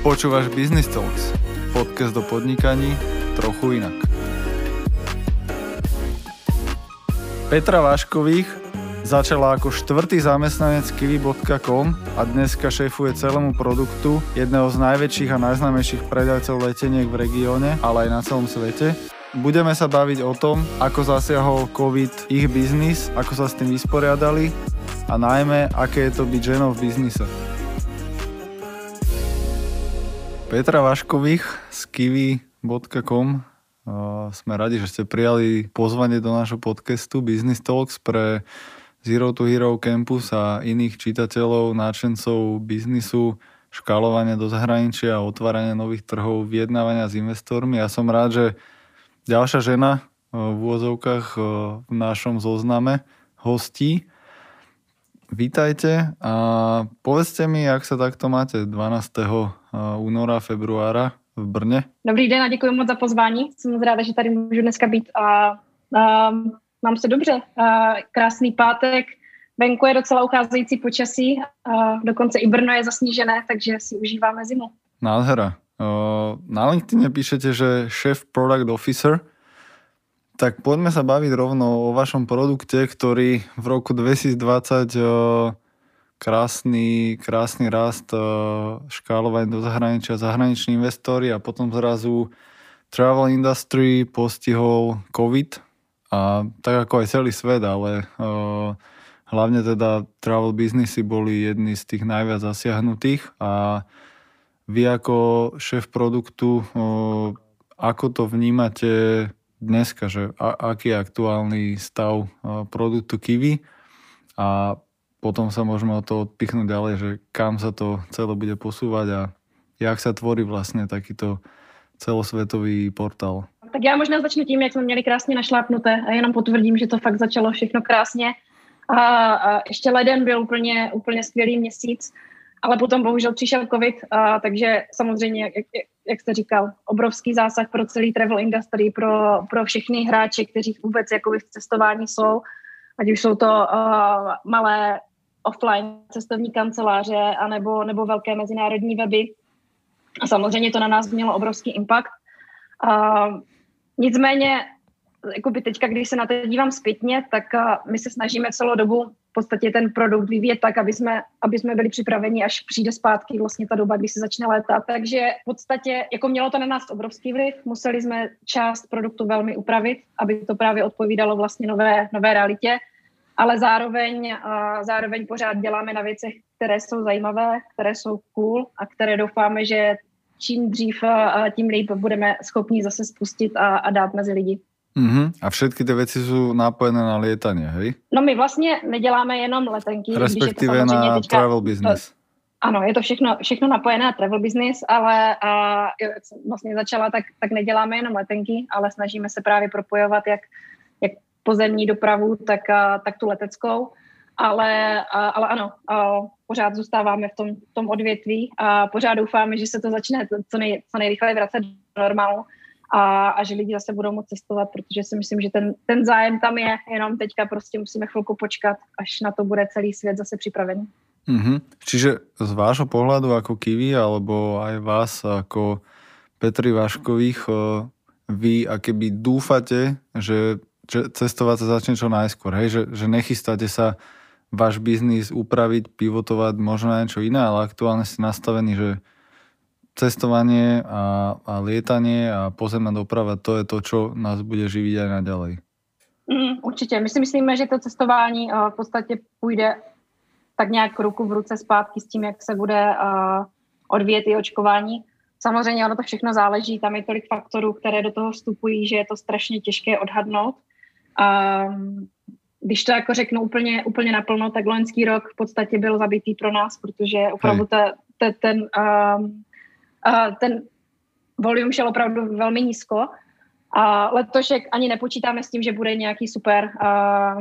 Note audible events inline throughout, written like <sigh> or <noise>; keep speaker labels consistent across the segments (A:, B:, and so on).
A: Počúvaš Business Talks, podcast do podnikaní trochu inak. Petra Váškových začala ako štvrtý zamestnanec kiwi.com a dneska šéfuje celému produktu jedného z najväčších a najznámejších predajcov leteniek v regióne, ale aj na celom svete. Budeme sa baviť o tom, ako zasiahol COVID ich biznis, ako sa s tým vysporiadali a najmä, aké je to byť ženou v biznise. Petra Vaškových z kiwi.com sme radi, že ste prijali pozvanie do nášho podcastu Business Talks pre Zero to Hero Campus a iných čitateľov, náčencov biznisu, škálovania do zahraničia, otvárania nových trhov, vyjednávania s investormi. Ja som rád, že ďalšia žena v úvozovkách v našom zozname hostí Vítajte a povedzte mi, jak se takto máte 12. února, februára v Brně.
B: Dobrý den a děkuji moc za pozvání. Jsem moc ráda, že tady můžu dneska být a, a mám se dobře. A, krásný pátek, venku je docela ucházející počasí, a dokonce i Brno je zasnížené, takže si užíváme zimu.
A: Nádhera. Na LinkedIn píšete, že šéf product officer – tak poďme sa baviť rovno o vašom produkte, ktorý v roku 2020 krásny, krásny rast škálovanie do zahraničia, zahraniční investori a potom zrazu travel industry postihol COVID. A tak ako aj celý svet, ale hlavne teda travel biznisy boli jedni z tých najviac zasiahnutých. A vy ako šéf produktu, ako to vnímate dneska, že a, aký je aktuálny stav produktu Kiwi? A potom sa môžeme o to odpichnúť ďalej, že kam sa to celé bude posúvať a jak sa tvorí vlastně takýto celosvětový portál.
B: Tak já možná začnu tím, jak jsme měli krásně našlápnuté a jenom potvrdím, že to fakt začalo všechno krásně. A, a ještě leden byl úplně, úplně skvělý měsíc, ale potom bohužel přišel covid, a, takže samozřejmě, jak, jak jste říkal, obrovský zásah pro celý travel industry, pro, pro všechny hráče, kteří vůbec jakoby v cestování jsou, ať už jsou to uh, malé offline cestovní kanceláře anebo, nebo velké mezinárodní weby. A samozřejmě to na nás mělo obrovský impact. Uh, nicméně, jakoby teďka, když se na to dívám zpětně, tak my se snažíme celou dobu v podstatě ten produkt vyvíjet tak, aby jsme, aby jsme byli připraveni, až přijde zpátky vlastně ta doba, kdy se začne létat. Takže v podstatě, jako mělo to na nás obrovský vliv, museli jsme část produktu velmi upravit, aby to právě odpovídalo vlastně nové, nové realitě, ale zároveň, zároveň pořád děláme na věcech, které jsou zajímavé, které jsou cool a které doufáme, že čím dřív, tím líp budeme schopni zase spustit a, a dát mezi lidi.
A: Uh-huh. A všetky ty věci jsou napojené na lietanie, hej?
B: No my vlastně neděláme jenom letenky.
A: Respektive je na teďka, travel business. To,
B: ano, je to všechno, všechno napojené na travel business, ale a, jak jsem vlastně začala, tak, tak neděláme jenom letenky, ale snažíme se právě propojovat jak pozemní dopravu, tak, a, tak tu leteckou. Ale, a, ale ano, a pořád zůstáváme v tom, tom odvětví a pořád doufáme, že se to začne co, nej, co nejrychleji vracet do normálu a, a že lidi zase budou moct cestovat, protože si myslím, že ten, ten zájem tam je, jenom teďka prostě musíme chvilku počkat, až na to bude celý svět zase připravený.
A: Mm-hmm. Čiže z vášho pohľadu ako Kiwi, alebo aj vás ako Petri Vaškových, vy akéby dúfate, že cestovať sa začne čo najskôr, hej? Že, že nechystáte sa váš biznis upraviť, pivotovať možno na niečo iné, ale aktuálne ste nastavení, že cestovanie a, a lietanie a pozemná doprava, to je to, čo nás bude živiť aj naďalej.
B: Mm, určitě. My si myslíme, že to cestování uh, v podstatě půjde tak nějak ruku v ruce zpátky s tím, jak se bude uh, odvíjet i očkování. Samozřejmě ono to všechno záleží, tam je tolik faktorů, které do toho vstupují, že je to strašně těžké odhadnout. Um, když to jako řeknu úplně, úplně naplno, tak loňský rok v podstatě byl zabitý pro nás, protože opravdu ta, ta, ten um, ten volume šel opravdu velmi nízko. A letošek ani nepočítáme s tím, že bude nějaký super. A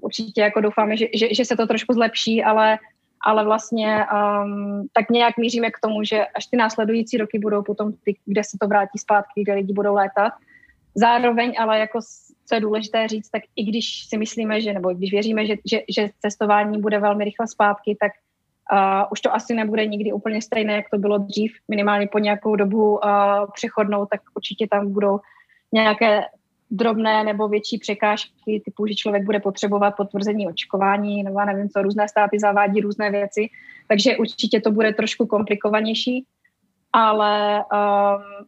B: určitě jako doufáme, že, že, že se to trošku zlepší, ale, ale vlastně um, tak nějak míříme k tomu, že až ty následující roky budou potom ty, kde se to vrátí zpátky, kde lidi budou létat. Zároveň ale jako co je důležité říct, tak i když si myslíme, že nebo když věříme, že, že, že cestování bude velmi rychle zpátky, tak Uh, už to asi nebude nikdy úplně stejné, jak to bylo dřív, minimálně po nějakou dobu uh, přechodnou, tak určitě tam budou nějaké drobné nebo větší překážky, typu, že člověk bude potřebovat potvrzení očkování, nebo nevím co, různé státy zavádí různé věci, takže určitě to bude trošku komplikovanější, ale, um,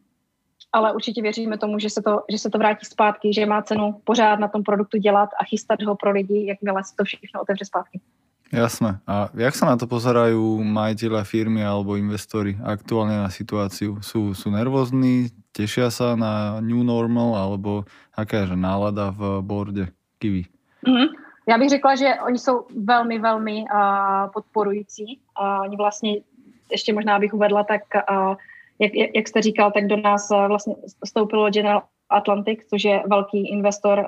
B: ale určitě věříme tomu, že se, to, že se to vrátí zpátky, že má cenu pořád na tom produktu dělat a chystat ho pro lidi, jakmile se to všechno otevře zpátky.
A: Jasné. A jak sa na to pozerajú majiteľa firmy alebo investori aktuálne na situáciu? Sú, sú nervózni, tešia sa na new normal, alebo aká je nálada v borde Kiwi?
B: Mm-hmm. Já bych řekla, že oni jsou velmi, velmi uh, podporující. Uh, oni vlastně, ještě možná bych uvedla, tak uh, jak, jak jste říkal, tak do nás uh, vlastně vstoupilo General Atlantic, což je velký investor uh,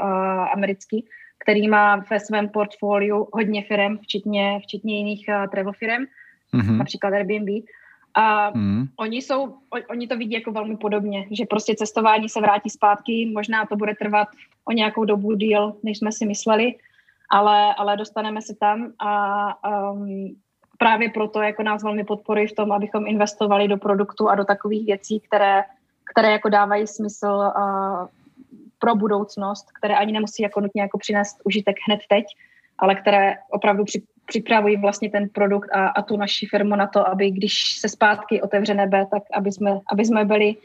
B: americký, který má ve svém portfoliu hodně firm, včetně, včetně jiných uh, travel firm, mm-hmm. například Airbnb. A mm. oni, jsou, oni to vidí jako velmi podobně, že prostě cestování se vrátí zpátky, možná to bude trvat o nějakou dobu díl, než jsme si mysleli, ale, ale dostaneme se tam a um, právě proto jako nás velmi podporují v tom, abychom investovali do produktu a do takových věcí, které, které jako dávají smysl uh, pro budoucnost, které ani nemusí jako nutně jako přinést užitek hned teď, ale které opravdu při, připravují vlastně ten produkt a, a tu naši firmu na to, aby když se zpátky otevře nebe, tak aby jsme, aby jsme byli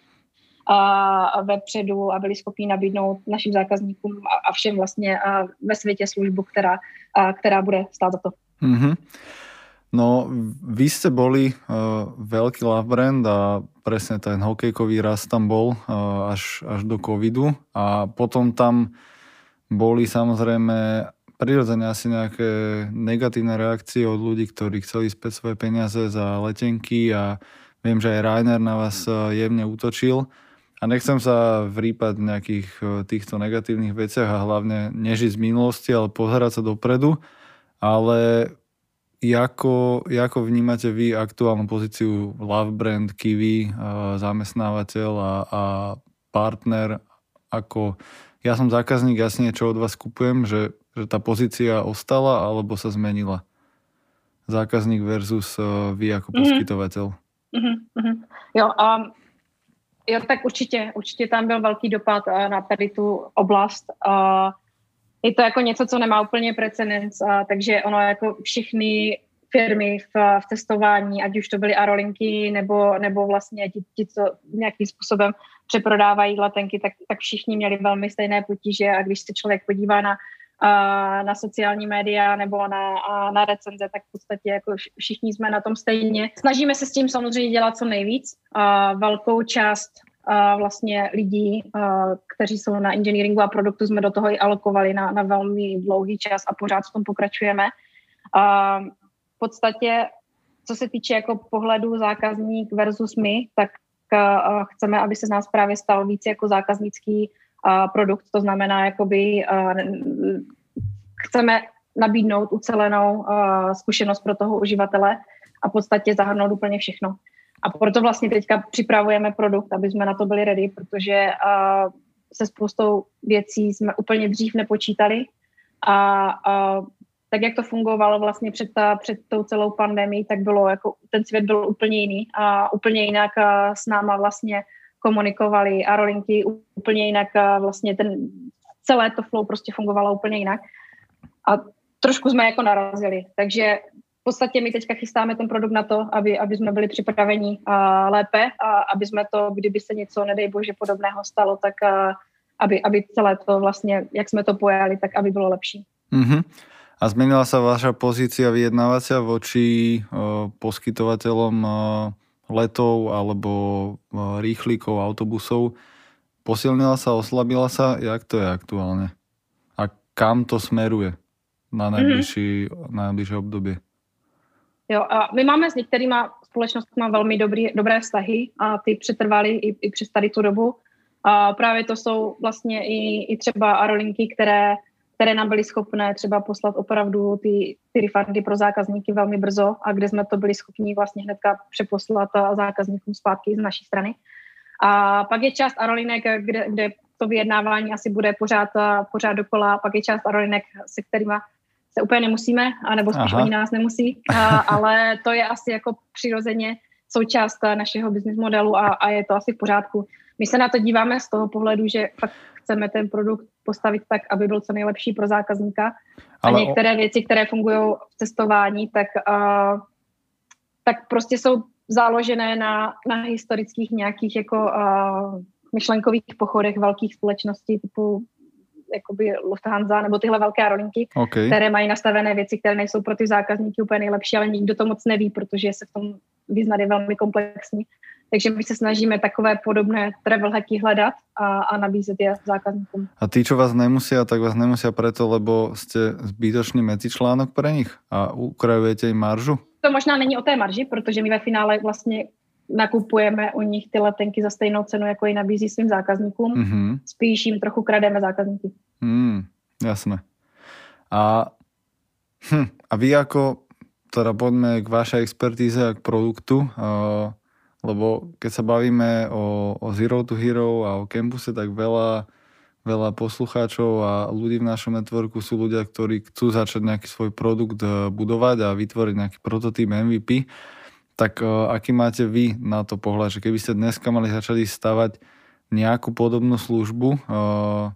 B: a vepředu a byli schopni nabídnout našim zákazníkům a, a všem vlastně a ve světě službu, která, a, která bude stát za to. Mm-hmm.
A: No, vy ste boli uh, veľký love brand a presne ten hokejkový rast tam bol uh, až, až do covidu a potom tam boli samozrejme prirodzene asi nejaké negatívne reakcie od ľudí, ktorí chceli späť svoje peniaze za letenky a viem, že aj Rainer na vás jemne útočil. A nechcem sa vrýpať v nejakých týchto negatívnych veciach a hlavne nežiť z minulosti, ale pozerať sa dopredu. Ale ako, ako vnímate vy aktuálnu pozíciu Love Brand, Kiwi, zamestnávateľ a, a partner? Ako, ja som zákazník, ja si niečo od vás kupujem, že, že tá pozícia ostala alebo sa zmenila? Zákazník versus vy ako mhm. poskytovateľ. Mm-hmm.
B: Mm-hmm. Jo, um, Jo, tak určitě, určitě tam byl velký dopad uh, na tady tu oblast. Uh, je to jako něco, co nemá úplně precedens, uh, takže ono jako všechny firmy v, v testování, ať už to byly aerolinky, nebo, nebo vlastně ti, ti, co nějakým způsobem přeprodávají letenky, tak, tak všichni měli velmi stejné potíže a když se člověk podívá na, na sociální média nebo na, na recenze, tak v podstatě jako všichni jsme na tom stejně. Snažíme se s tím samozřejmě dělat co nejvíc. Velkou část vlastně lidí, kteří jsou na engineeringu a produktu, jsme do toho i alokovali na, na velmi dlouhý čas a pořád v tom pokračujeme. V podstatě, co se týče jako pohledu zákazník versus my, tak chceme, aby se z nás právě stal víc jako zákaznický produkt, to znamená, jakoby chceme nabídnout ucelenou zkušenost pro toho uživatele a v podstatě zahrnout úplně všechno. A proto vlastně teďka připravujeme produkt, aby jsme na to byli ready, protože se spoustou věcí jsme úplně dřív nepočítali a, a tak, jak to fungovalo vlastně před, ta, před tou celou pandemí, tak bylo jako, ten svět byl úplně jiný a úplně jinak s náma vlastně komunikovali aerolinky úplně jinak a vlastně ten, celé to flow prostě fungovalo úplně jinak. A trošku jsme jako narazili, takže podstatě my teďka chystáme ten produkt na to, aby, aby jsme byli připraveni a lépe a aby jsme to, kdyby se něco, nedej bože, podobného stalo, tak a, aby, aby celé to vlastně, jak jsme to pojali, tak aby bylo lepší. Mm-hmm.
A: A zmenila sa vaša pozícia vyjednávacia voči o, poskytovateľom o, letov alebo rýchlíkov, autobusov. Posilnila sa, oslabila sa? Jak to je aktuálne? A kam to smeruje na najbližší, mm-hmm. najbližší obdobie?
B: Jo, a my máme s některýma společnostmi velmi dobrý, dobré vztahy a ty přetrvaly i, i přes tady tu dobu. A právě to jsou vlastně i, i třeba aerolinky, které které nám byly schopné třeba poslat opravdu ty, ty refundy pro zákazníky velmi brzo a kde jsme to byli schopni vlastně hnedka přeposlat zákazníkům zpátky z naší strany. A pak je část aerolinek, kde, kde to vyjednávání asi bude pořád, pořád dokola, pak je část aerolinek, se kterými se úplně nemusíme, anebo spíš Aha. oni nás nemusí, a, ale to je asi jako přirozeně součást našeho business modelu a, a je to asi v pořádku. My se na to díváme z toho pohledu, že fakt chceme ten produkt postavit tak, aby byl co nejlepší pro zákazníka. Ale a některé o... věci, které fungují v cestování, tak, uh, tak prostě jsou založené na, na historických nějakých jako uh, myšlenkových pochodech velkých společností typu jakoby Lufthansa nebo tyhle velké aerolinky, okay. které mají nastavené věci, které nejsou pro ty zákazníky úplně nejlepší, ale nikdo to moc neví, protože se v tom vyznat je velmi komplexní. Takže my se snažíme takové podobné travel hacky hledat a, a nabízet je zákazníkům.
A: A tí, čo vás nemusia, tak vás nemusia preto, lebo jste zbytočný medzičlánok pre nich a ukrajujete im maržu?
B: To možná není o té marži, protože my ve finále vlastně nakupujeme u nich ty letenky za stejnou cenu, jako ji nabízí svým zákazníkům. Mm-hmm. Spíš jim trochu krademe zákazníky.
A: Mm, jasné. A, hm, a vy jako, teda poďme k vašej expertíze a k produktu, uh, lebo keď sa bavíme o, o Zero to Hero a o campuse, tak veľa, veľa poslucháčov a ľudí v našom networku sú ľudia, ktorí chcú začať nejaký svoj produkt e, budovať a vytvoriť nejaký prototyp MVP. Tak uh, aký máte vy na to pohľad, že keby ste dneska mali začať stavať nejakú podobnú službu, uh,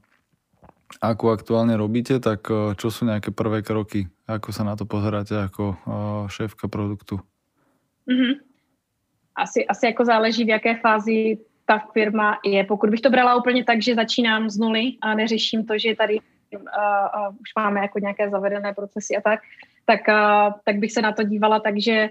A: akú aktuálne robíte, tak uh, čo sú nejaké prvé kroky? Ako sa na to pozeráte ako uh, šéfka produktu?
B: Mm-hmm asi, asi jako záleží, v jaké fázi ta firma je. Pokud bych to brala úplně tak, že začínám z nuly a neřeším to, že tady uh, uh, už máme jako nějaké zavedené procesy a tak, tak, uh, tak bych se na to dívala takže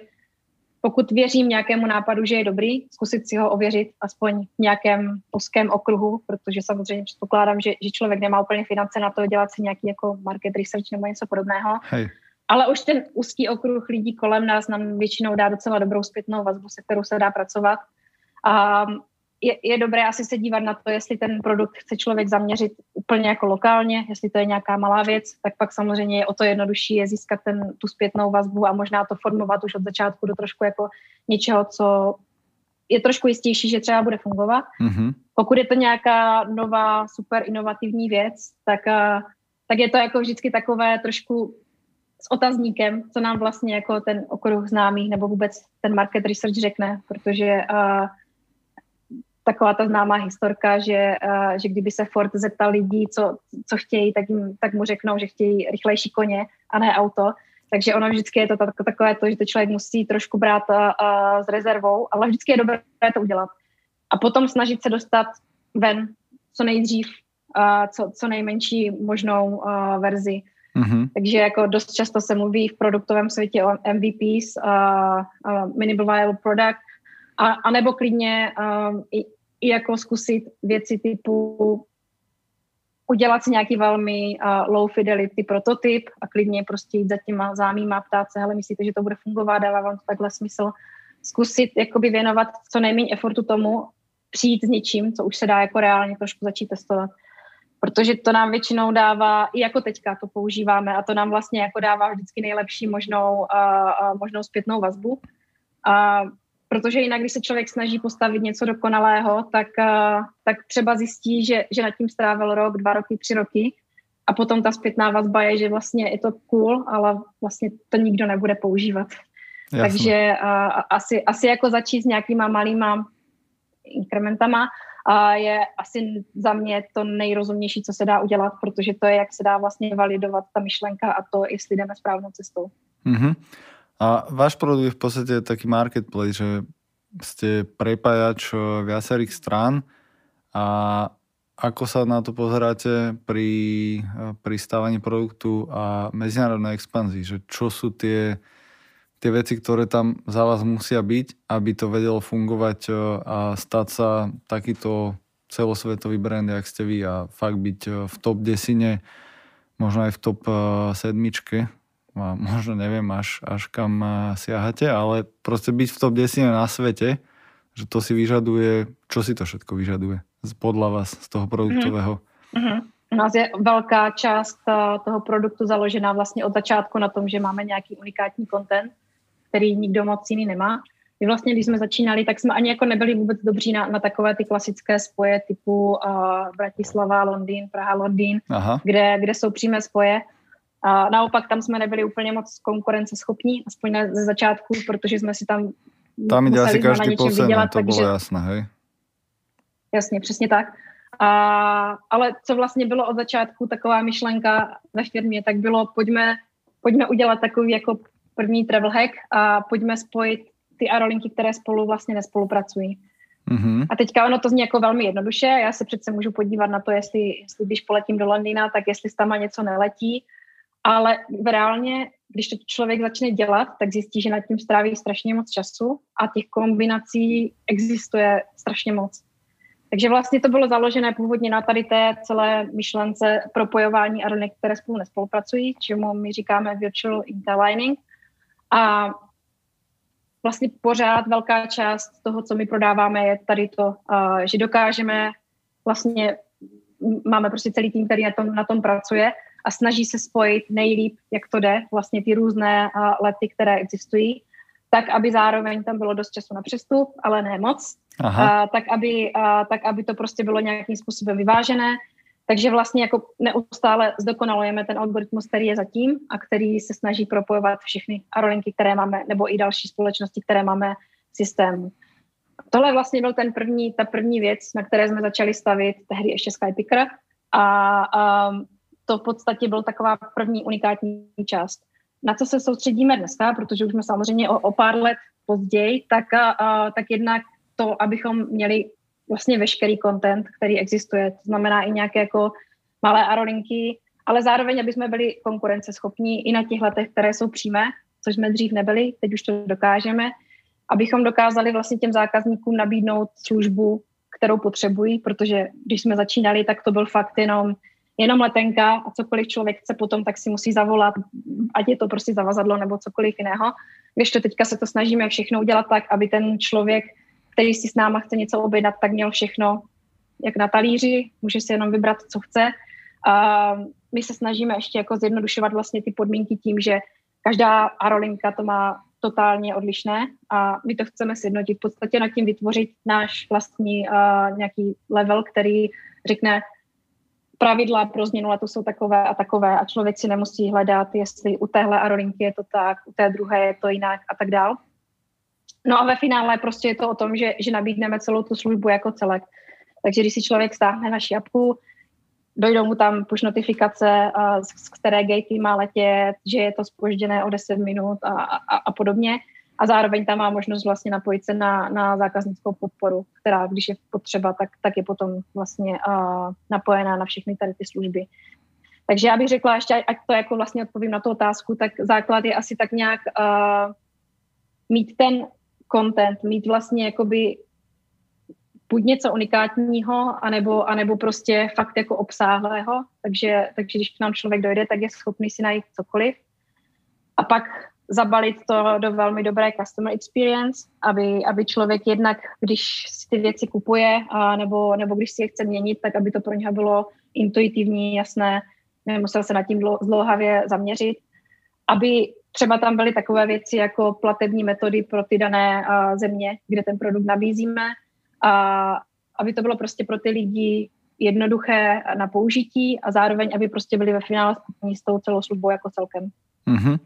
B: pokud věřím nějakému nápadu, že je dobrý, zkusit si ho ověřit aspoň v nějakém úzkém okruhu, protože samozřejmě předpokládám, že, že člověk nemá úplně finance na to dělat si nějaký jako market research nebo něco podobného. Hej. Ale už ten úzký okruh lidí kolem nás nám většinou dá docela dobrou zpětnou vazbu, se kterou se dá pracovat. A je, je dobré asi se dívat na to, jestli ten produkt chce člověk zaměřit úplně jako lokálně, jestli to je nějaká malá věc, tak pak samozřejmě je o to jednodušší je získat ten, tu zpětnou vazbu a možná to formovat už od začátku do trošku jako něčeho, co je trošku jistější, že třeba bude fungovat. Mm-hmm. Pokud je to nějaká nová, super inovativní věc, tak, tak je to jako vždycky takové trošku s otazníkem, co nám vlastně jako ten okruh známých nebo vůbec ten market research řekne, protože uh, taková ta známá historka, že, uh, že kdyby se Ford zeptal lidí, co, co chtějí, tak, jim, tak mu řeknou, že chtějí rychlejší koně a ne auto. Takže ono vždycky je to takové to, že to člověk musí trošku brát uh, s rezervou, ale vždycky je dobré to udělat. A potom snažit se dostat ven co nejdřív, uh, co, co nejmenší možnou uh, verzi Mm-hmm. Takže jako dost často se mluví v produktovém světě o MVPs, uh, uh, Minimal Viable Product, a, a nebo klidně uh, i, i jako zkusit věci typu udělat si nějaký velmi uh, low fidelity prototyp a klidně prostě jít za těma zámýma, ptát se, hele, myslíte, že to bude fungovat, dává vám to takhle smysl. Zkusit jakoby věnovat co nejméně efortu tomu, přijít s něčím, co už se dá jako reálně trošku začít testovat protože to nám většinou dává, i jako teďka to používáme, a to nám vlastně jako dává vždycky nejlepší možnou, uh, uh, možnou zpětnou vazbu. Uh, protože jinak, když se člověk snaží postavit něco dokonalého, tak, uh, tak třeba zjistí, že, že nad tím strávil rok, dva roky, tři roky a potom ta zpětná vazba je, že vlastně je to cool, ale vlastně to nikdo nebude používat. Jasně. Takže uh, asi, asi jako začít s nějakýma malýma inkrementama a je asi za mě to nejrozumnější, co se dá udělat, protože to je, jak se dá vlastně validovat ta myšlenka a to, jestli jdeme správnou cestou. Mm-hmm.
A: A váš produkt je v podstate taký marketplace, že ste prepájač eh, viacerých strán a ako sa na to pozeráte pri, eh, pri stávaní produktu a medzinárodnej expanzii? Že čo sú tie tie veci, ktoré tam za vás musia byť, aby to vedelo fungovať e, a stať sa takýto celosvetový brand, jak ste vy a fakt byť v top desine, možno aj v top sedmičke, možno neviem až, až kam siahate, ale proste byť v top desine na svete, že to si vyžaduje, čo si to všetko vyžaduje podľa vás z toho produktového? Mm-hmm.
B: U nás je velká část toho produktu založená vlastně od začátku na tom, že máme nějaký unikátní content, který nikdo moc jiný nemá. My vlastně, když jsme začínali, tak jsme ani jako nebyli vůbec dobří na, na takové ty klasické spoje typu uh, Bratislava, Londýn, Praha, Londýn, kde, kde jsou přímé spoje. A naopak tam jsme nebyli úplně moc konkurenceschopní, aspoň na, ze začátku, protože jsme si tam
A: tam jde asi každý po vydělat, to bylo jasné, hej?
B: Jasně, přesně tak. A, ale co vlastně bylo od začátku taková myšlenka ve firmě, tak bylo pojďme, pojďme udělat takový jako první travel hack a pojďme spojit ty aerolinky, které spolu vlastně nespolupracují. Mm-hmm. A teďka ono to zní jako velmi jednoduše, já se přece můžu podívat na to, jestli, jestli když poletím do Londýna, tak jestli tam něco neletí, ale reálně, když to člověk začne dělat, tak zjistí, že nad tím stráví strašně moc času a těch kombinací existuje strašně moc. Takže vlastně to bylo založené původně na tady té celé myšlence propojování aeronek, které spolu nespolupracují, čemu my říkáme virtual interlining. A vlastně pořád velká část toho, co my prodáváme, je tady to, že dokážeme vlastně, máme prostě celý tým, který na tom, na tom pracuje a snaží se spojit nejlíp, jak to jde, vlastně ty různé lety, které existují, tak, aby zároveň tam bylo dost času na přestup, ale ne moc, Aha. A, tak, aby, a, tak, aby to prostě bylo nějakým způsobem vyvážené. Takže vlastně jako neustále zdokonalujeme ten algoritmus, který je zatím a který se snaží propojovat všechny aerolinky, které máme, nebo i další společnosti, které máme v systému. Tohle vlastně byl ten první, ta první věc, na které jsme začali stavit tehdy ještě Skypicker a, a to v podstatě byl taková první unikátní část. Na co se soustředíme dneska, protože už jsme samozřejmě o, o pár let později, tak, a, tak jednak to, abychom měli vlastně veškerý content, který existuje. To znamená i nějaké jako malé aerolinky, ale zároveň, aby jsme byli konkurenceschopní i na těch letech, které jsou přímé, což jsme dřív nebyli, teď už to dokážeme, abychom dokázali vlastně těm zákazníkům nabídnout službu, kterou potřebují, protože když jsme začínali, tak to byl fakt jenom jenom letenka a cokoliv člověk chce potom, tak si musí zavolat, ať je to prostě zavazadlo nebo cokoliv jiného. Když to teďka se to snažíme všechno udělat tak, aby ten člověk, který si s náma chce něco objednat, tak měl všechno jak na talíři, může si jenom vybrat, co chce. A my se snažíme ještě jako zjednodušovat vlastně ty podmínky tím, že každá aerolinka to má totálně odlišné a my to chceme sjednotit, v podstatě nad tím vytvořit náš vlastní uh, nějaký level, který řekne, pravidla pro změnu letu jsou takové a takové a člověk si nemusí hledat, jestli u téhle aerolinky je to tak, u té druhé je to jinak a tak dál. No a ve finále prostě je to o tom, že, že nabídneme celou tu službu jako celek. Takže když si člověk stáhne naši apku, dojdou mu tam push notifikace, z které gatey má letět, že je to spožděné o 10 minut a, a, a podobně a zároveň tam má možnost vlastně napojit se na, na zákaznickou podporu, která, když je potřeba, tak, tak je potom vlastně uh, napojená na všechny tady ty služby. Takže já bych řekla ještě, ať to jako vlastně odpovím na tu otázku, tak základ je asi tak nějak uh, mít ten content, mít vlastně jakoby buď něco unikátního, anebo, anebo prostě fakt jako obsáhlého, takže, takže když k nám člověk dojde, tak je schopný si najít cokoliv. A pak zabalit to do velmi dobré customer experience, aby, aby člověk jednak, když si ty věci kupuje, a nebo, nebo když si je chce měnit, tak aby to pro něho bylo intuitivní, jasné, nemusel se nad tím zdlouhavě zaměřit, aby třeba tam byly takové věci jako platební metody pro ty dané a, země, kde ten produkt nabízíme, a aby to bylo prostě pro ty lidi jednoduché na použití a zároveň, aby prostě byli ve finále spokojení s tou celou službou jako celkem. Mm-hmm.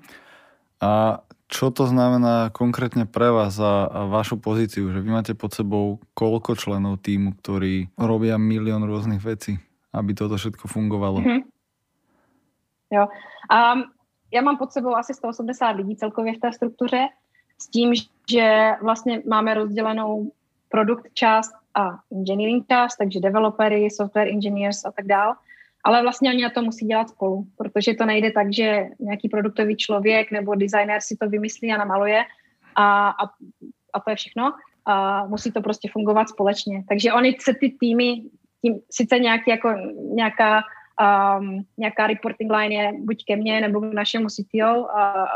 A: A čo to znamená konkrétne pre vás a, vašu pozíciu? Že vy máte pod sebou koľko členov týmu, ktorí robia milión rôznych vecí, aby toto všetko fungovalo? Mm-hmm.
B: Jo. Um, já mám pod sebou asi 180 lidí celkově v té struktuře, s tím, že vlastně máme rozdělenou produkt část a engineering část, takže developery, software engineers a tak dále ale vlastně oni na to musí dělat spolu, protože to nejde tak, že nějaký produktový člověk nebo designer si to vymyslí a namaluje a, a, a to je všechno. A musí to prostě fungovat společně. Takže oni se ty týmy, tím, sice nějaký, jako, nějaká, um, nějaká reporting line je buď ke mně nebo k našemu CTO uh,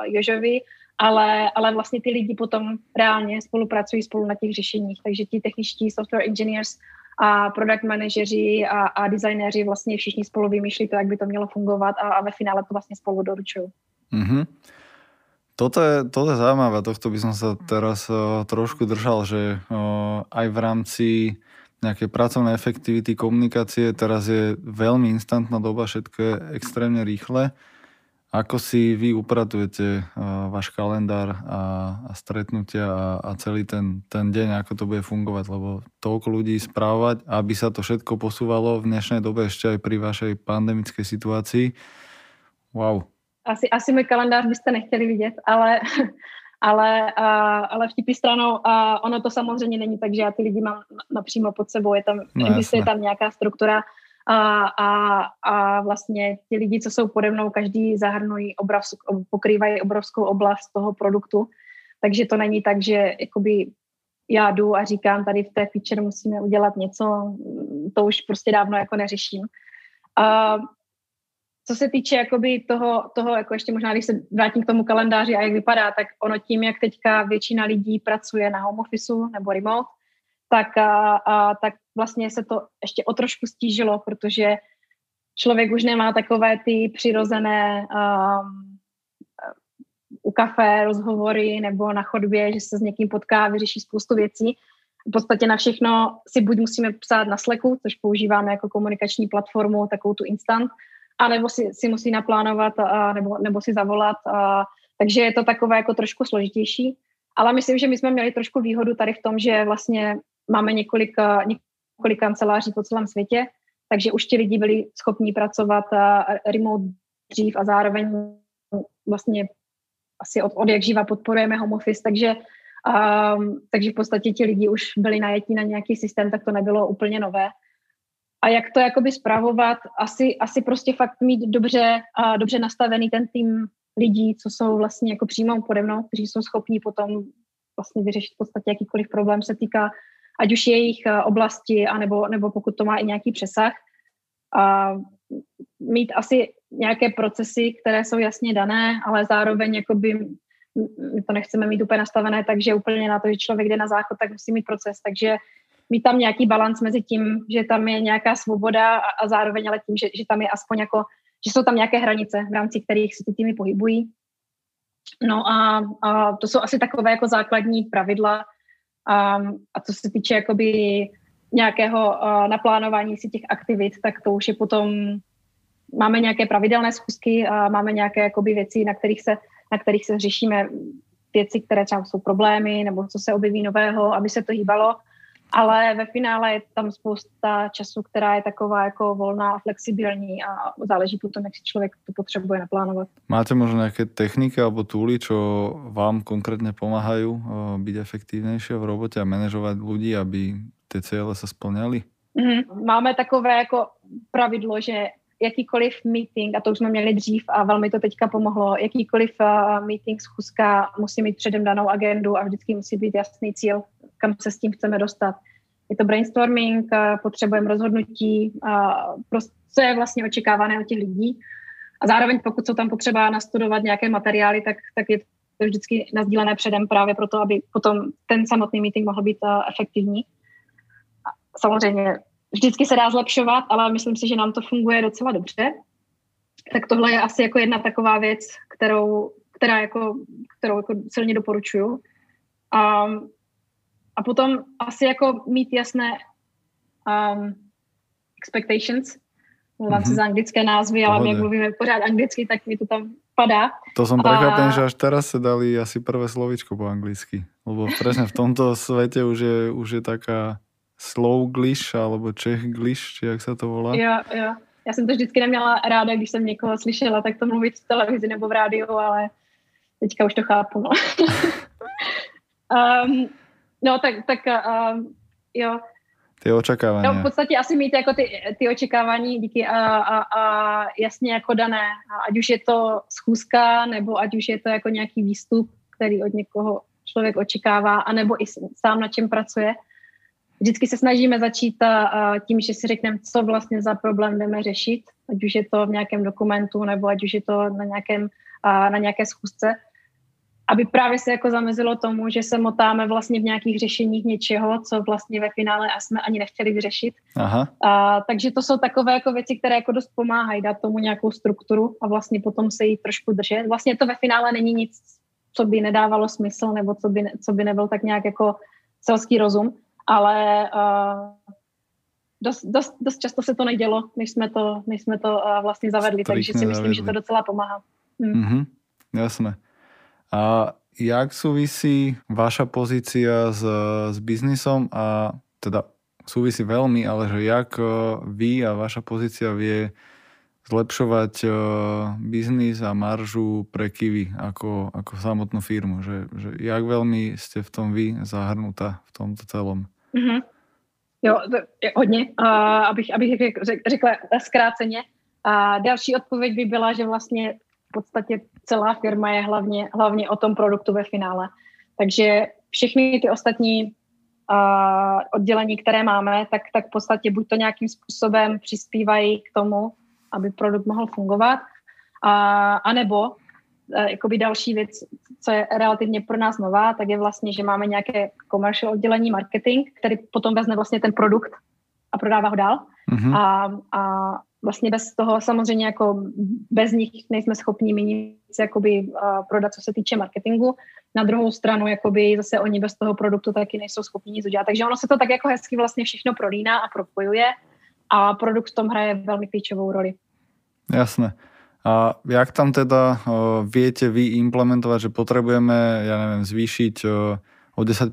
B: Jožovi, ale, ale vlastně ty lidi potom reálně spolupracují spolu na těch řešeních. Takže ti techničtí software engineers a product manažeři a, a designéři vlastně všichni spolu vymýšlí to, jak by to mělo fungovat a, a ve finále to vlastně spolu doručují. Mm-hmm.
A: Toto je, toto je zaujímavé, tohto by som sa teraz uh, trošku držal, že uh, aj v rámci nejakej pracovnej efektivity komunikácie teraz je veľmi instantná doba, všetko je extrémne rýchle Ako si vy upratujete uh, váš kalendár a, a stretnutia a, a celý ten, ten deň, ako to bude fungovať, lebo toľko ľudí správať, aby sa to všetko posúvalo v dnešnej dobe ešte aj pri vašej pandemickej situácii. Wow.
B: Asi, asi můj kalendář byste nechtěli vidět, ale, <laughs> ale, a, ale vtipy stranou, a ono to samozřejmě není tak, že já ty lidi mám napřímo pod sebou, je tam, no, existuje tam nějaká struktura, a, a, a vlastně ti lidi, co jsou pode mnou, každý zahrnují obrovskou, pokrývají obrovskou oblast toho produktu, takže to není tak, že jakoby já jdu a říkám, tady v té feature musíme udělat něco, to už prostě dávno jako neřeším. A co se týče jakoby toho, toho, jako ještě možná, když se vrátím k tomu kalendáři a jak vypadá, tak ono tím, jak teďka většina lidí pracuje na home office nebo remote, tak, a, a, tak vlastně se to ještě o trošku stížilo, protože člověk už nemá takové ty přirozené um, u kafe rozhovory nebo na chodbě, že se s někým potká, vyřeší spoustu věcí. V podstatě na všechno si buď musíme psát na Slacku, což používáme jako komunikační platformu, takovou tu instant, anebo si, si musí naplánovat a, nebo, nebo si zavolat. A, takže je to takové jako trošku složitější. Ale myslím, že my jsme měli trošku výhodu tady v tom, že vlastně máme několik, eh, několik kanceláří po celém světě, takže už ti lidi byli schopni pracovat eh, remote dřív a zároveň vlastně asi od, od jak živa podporujeme home office, takže, um, takže v podstatě ti lidi už byli najetí na nějaký systém, tak to nebylo úplně nové. A jak to jakoby zpravovat, asi, asi prostě fakt mít dobře, uh, dobře nastavený ten tým lidí, co jsou vlastně jako přímo pode mnou, kteří jsou schopní potom vlastně vyřešit v podstatě jakýkoliv problém se týká ať už jejich eh, oblasti, anebo, nebo pokud to má i nějaký přesah. A mít asi nějaké procesy, které jsou jasně dané, ale zároveň jakoby my to nechceme mít úplně nastavené, takže úplně na to, že člověk jde na záchod, tak musí mít proces, takže mít tam nějaký balans mezi tím, že tam je nějaká svoboda a, a zároveň ale tím, že, že tam je aspoň jako, že jsou tam nějaké hranice, v rámci kterých se ty týmy pohybují. No a, a to jsou asi takové jako základní pravidla, Um, a co se týče jakoby nějakého uh, naplánování si těch aktivit, tak to už je potom, máme nějaké pravidelné schůzky a máme nějaké jakoby věci, na kterých se, na kterých se řešíme věci, které třeba jsou problémy nebo co se objeví nového, aby se to hýbalo ale ve finále je tam spousta času, která je taková jako volná a flexibilní a záleží potom, jak si člověk to potřebuje naplánovat.
A: Máte možná nějaké techniky alebo tooly, čo vám konkrétně pomáhají uh, být efektivnější v robotě a manažovat lidi, aby ty cíle se splňaly?
B: Mm-hmm. Máme takové jako pravidlo, že jakýkoliv meeting, a to už jsme měli dřív a velmi to teďka pomohlo, jakýkoliv uh, meeting, schůzka musí mít předem danou agendu a vždycky musí být jasný cíl, kam se s tím chceme dostat. Je to brainstorming, uh, potřebujeme rozhodnutí, co je vlastně očekávané od těch lidí. A zároveň, pokud jsou tam potřeba nastudovat nějaké materiály, tak, tak je to vždycky nazdílené předem právě proto, aby potom ten samotný meeting mohl být uh, efektivní. Samozřejmě vždycky se dá zlepšovat, ale myslím si, že nám to funguje docela dobře. Tak tohle je asi jako jedna taková věc, kterou, která jako, kterou jako silně doporučuju. A, a potom asi jako mít jasné um, expectations, mluvám mm-hmm. se za anglické názvy, ale jak mluvíme pořád anglicky, tak mi to tam padá.
A: To som prekvapený, a... že až teraz se dali asi prvé slovičko po anglicky. Lebo presne v tomto svete už je, už je taká Slowglish alebo Čechglish, či jak se to volá?
B: Jo, jo. Já jsem to vždycky neměla ráda, když jsem někoho slyšela, tak to mluvit v televizi nebo v rádiu, ale teďka už to chápu. No, <laughs> <laughs> um, no tak, tak um, jo.
A: Ty očekávání.
B: No, v podstatě asi mít jako ty, ty očekávání díky a, a, a jasně jako dané. Ať už je to schůzka, nebo ať už je to jako nějaký výstup, který od někoho člověk očekává, anebo i sám na čem pracuje vždycky se snažíme začít tím, že si řekneme, co vlastně za problém jdeme řešit, ať už je to v nějakém dokumentu, nebo ať už je to na, nějakém, na nějaké schůzce, aby právě se jako zamezilo tomu, že se motáme vlastně v nějakých řešeních něčeho, co vlastně ve finále a jsme ani nechtěli vyřešit. Aha. A, takže to jsou takové jako věci, které jako dost pomáhají dát tomu nějakou strukturu a vlastně potom se jí trošku držet. Vlastně to ve finále není nic, co by nedávalo smysl nebo co by, co by nebyl tak nějak jako selský rozum, ale uh, dost, dost, dost často se to nedělo, než jsme to, než jsme to uh, vlastně zavedli, Striktně takže si myslím, zavedli. že to docela pomáhá. Hmm.
A: Mm-hmm, jasné. A jak súvisí vaša pozícia s, s biznisom a teda súvisí veľmi, ale že jak eh, vy a vaša pozícia vie zlepšovať uh, biznis a maržu pre Kiwi ako, ako samotnú firmu. Že, že jak veľmi ste v tom vy zahrnutá v tomto celom?
B: Mm-hmm. Jo, to je hodně, uh, abych, abych řekla zkráceně. A další odpověď by byla, že vlastně v podstatě celá firma je hlavně, hlavně o tom produktu ve finále. Takže všechny ty ostatní uh, oddělení, které máme, tak, tak v podstatě buď to nějakým způsobem přispívají k tomu, aby produkt mohl fungovat, a, anebo jakoby další věc, co je relativně pro nás nová, tak je vlastně, že máme nějaké commercial oddělení marketing, který potom vezme vlastně ten produkt a prodává ho dál. Mm-hmm. A, a vlastně bez toho samozřejmě jako bez nich nejsme schopni my nic jakoby uh, prodat, co se týče marketingu. Na druhou stranu jakoby zase oni bez toho produktu taky nejsou schopni nic udělat. Takže ono se to tak jako hezky vlastně všechno prolíná a propojuje a produkt v tom hraje velmi klíčovou roli.
A: Jasné. A jak tam teda uh, viete vy implementovať, že potrebujeme, ja neviem, zvýšiť uh, o 10%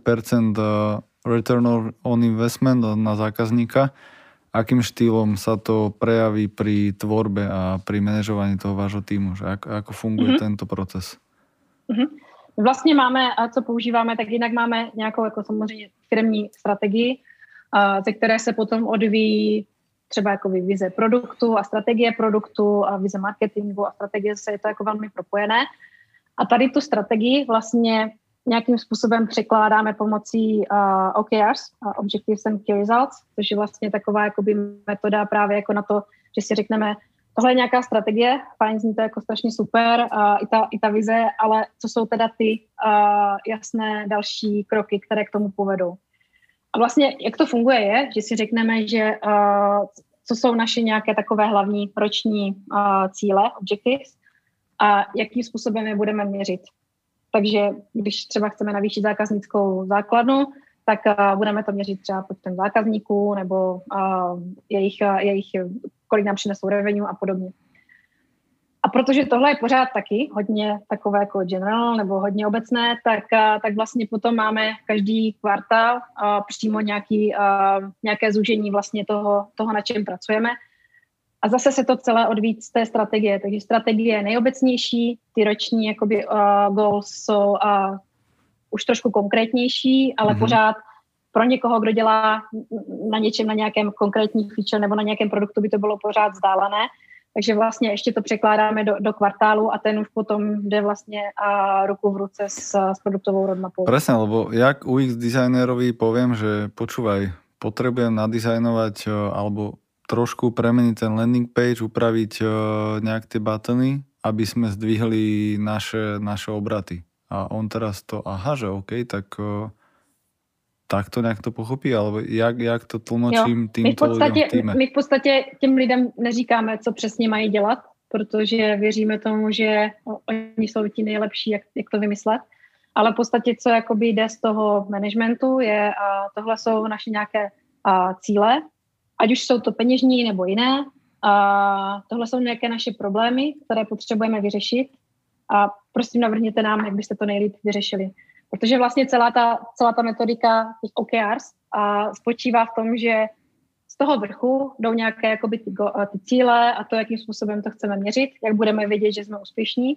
A: uh, return on investment na zákazníka, akým štýlom sa to prejaví pri tvorbe a pri manažovaní toho vášho týmu, že ako, ako funguje mm-hmm. tento proces?
B: Mm-hmm. Vlastně máme, a co používáme, tak jinak máme nějakou jako samozřejmě firmní strategii, ze které se potom odvíjí třeba jako vize produktu a strategie produktu a vize marketingu a strategie se je to jako velmi propojené. A tady tu strategii vlastně nějakým způsobem překládáme pomocí uh, OKRs, uh, Objectives and Key Results, což je vlastně taková jakoby metoda právě jako na to, že si řekneme, tohle je nějaká strategie, fajn, zní to jako strašně super, uh, i, ta, i ta vize, ale co jsou teda ty uh, jasné další kroky, které k tomu povedou. A vlastně, jak to funguje, je, že si řekneme, že uh, co jsou naše nějaké takové hlavní roční uh, cíle, objectives, a jakým způsobem je budeme měřit. Takže když třeba chceme navýšit zákaznickou základnu, tak uh, budeme to měřit třeba počtem zákazníků nebo uh, jejich, uh, jejich, kolik nám přinesou revenue a podobně. A protože tohle je pořád taky hodně takové jako general nebo hodně obecné, tak, tak vlastně potom máme každý kvartál přímo nějaký, nějaké zúžení vlastně toho, toho, na čem pracujeme. A zase se to celé odvíjí z té strategie. Takže strategie je nejobecnější, ty roční jakoby, uh, goals jsou uh, už trošku konkrétnější, ale mm-hmm. pořád pro někoho, kdo dělá na něčem, na nějakém konkrétní feature nebo na nějakém produktu, by to bylo pořád vzdálené. Takže vlastně ještě to překládáme do, do kvartálu a ten už potom jde vlastně a ruku v ruce s, s produktovou roadmapou.
A: Presne, lebo jak UX designerovi poviem, že počúvaj, potrebujem nadizajnovať alebo trošku premeniť ten landing page, upraviť nejak tie buttony, aby sme zdvihli naše, naše obraty. A on teraz to, aha, že OK, tak tak to nějak to pochopí, alebo jak, jak to tlmočím tým my v
B: podstatě? My v podstatě těm lidem neříkáme, co přesně mají dělat, protože věříme tomu, že oni jsou ti nejlepší, jak, jak to vymyslet. Ale v podstatě, co jakoby jde z toho managementu, je, a tohle jsou naše nějaké a, cíle, ať už jsou to peněžní nebo jiné. A tohle jsou nějaké naše problémy, které potřebujeme vyřešit a prosím navrhněte nám, jak byste to nejlíp vyřešili. Protože vlastně celá ta, celá ta metodika těch OKRs a spočívá v tom, že z toho vrchu jdou nějaké jakoby, ty, go, ty cíle a to, jakým způsobem to chceme měřit, jak budeme vědět, že jsme úspěšní.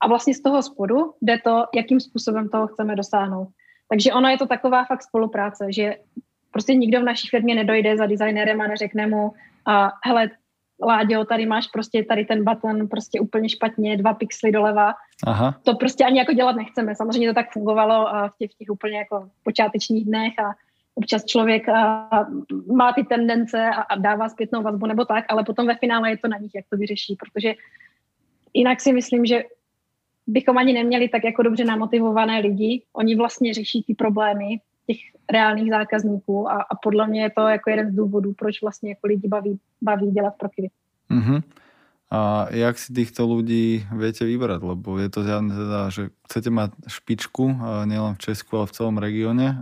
B: A vlastně z toho spodu jde to, jakým způsobem toho chceme dosáhnout. Takže ono je to taková fakt spolupráce, že prostě nikdo v naší firmě nedojde za designérem a neřekne mu, a hele, Láďo, tady máš prostě tady ten button prostě úplně špatně, dva pixely doleva. Aha. To prostě ani jako dělat nechceme. Samozřejmě to tak fungovalo v těch, v těch úplně jako počátečních dnech a občas člověk a, má ty tendence a, a dává zpětnou vazbu nebo tak, ale potom ve finále je to na nich, jak to vyřeší, protože jinak si myslím, že bychom ani neměli tak jako dobře namotivované lidi. Oni vlastně řeší ty problémy reálných zákazníků a, a podle mě je to jako jeden z důvodů, proč vlastně jako lidi baví, baví dělat pro Kiwi.
A: Mm-hmm. A jak si týchto ľudí viete vybrať? Lebo je to zjavne teda, že chcete mať špičku nielen v Česku, ale v celom regióne.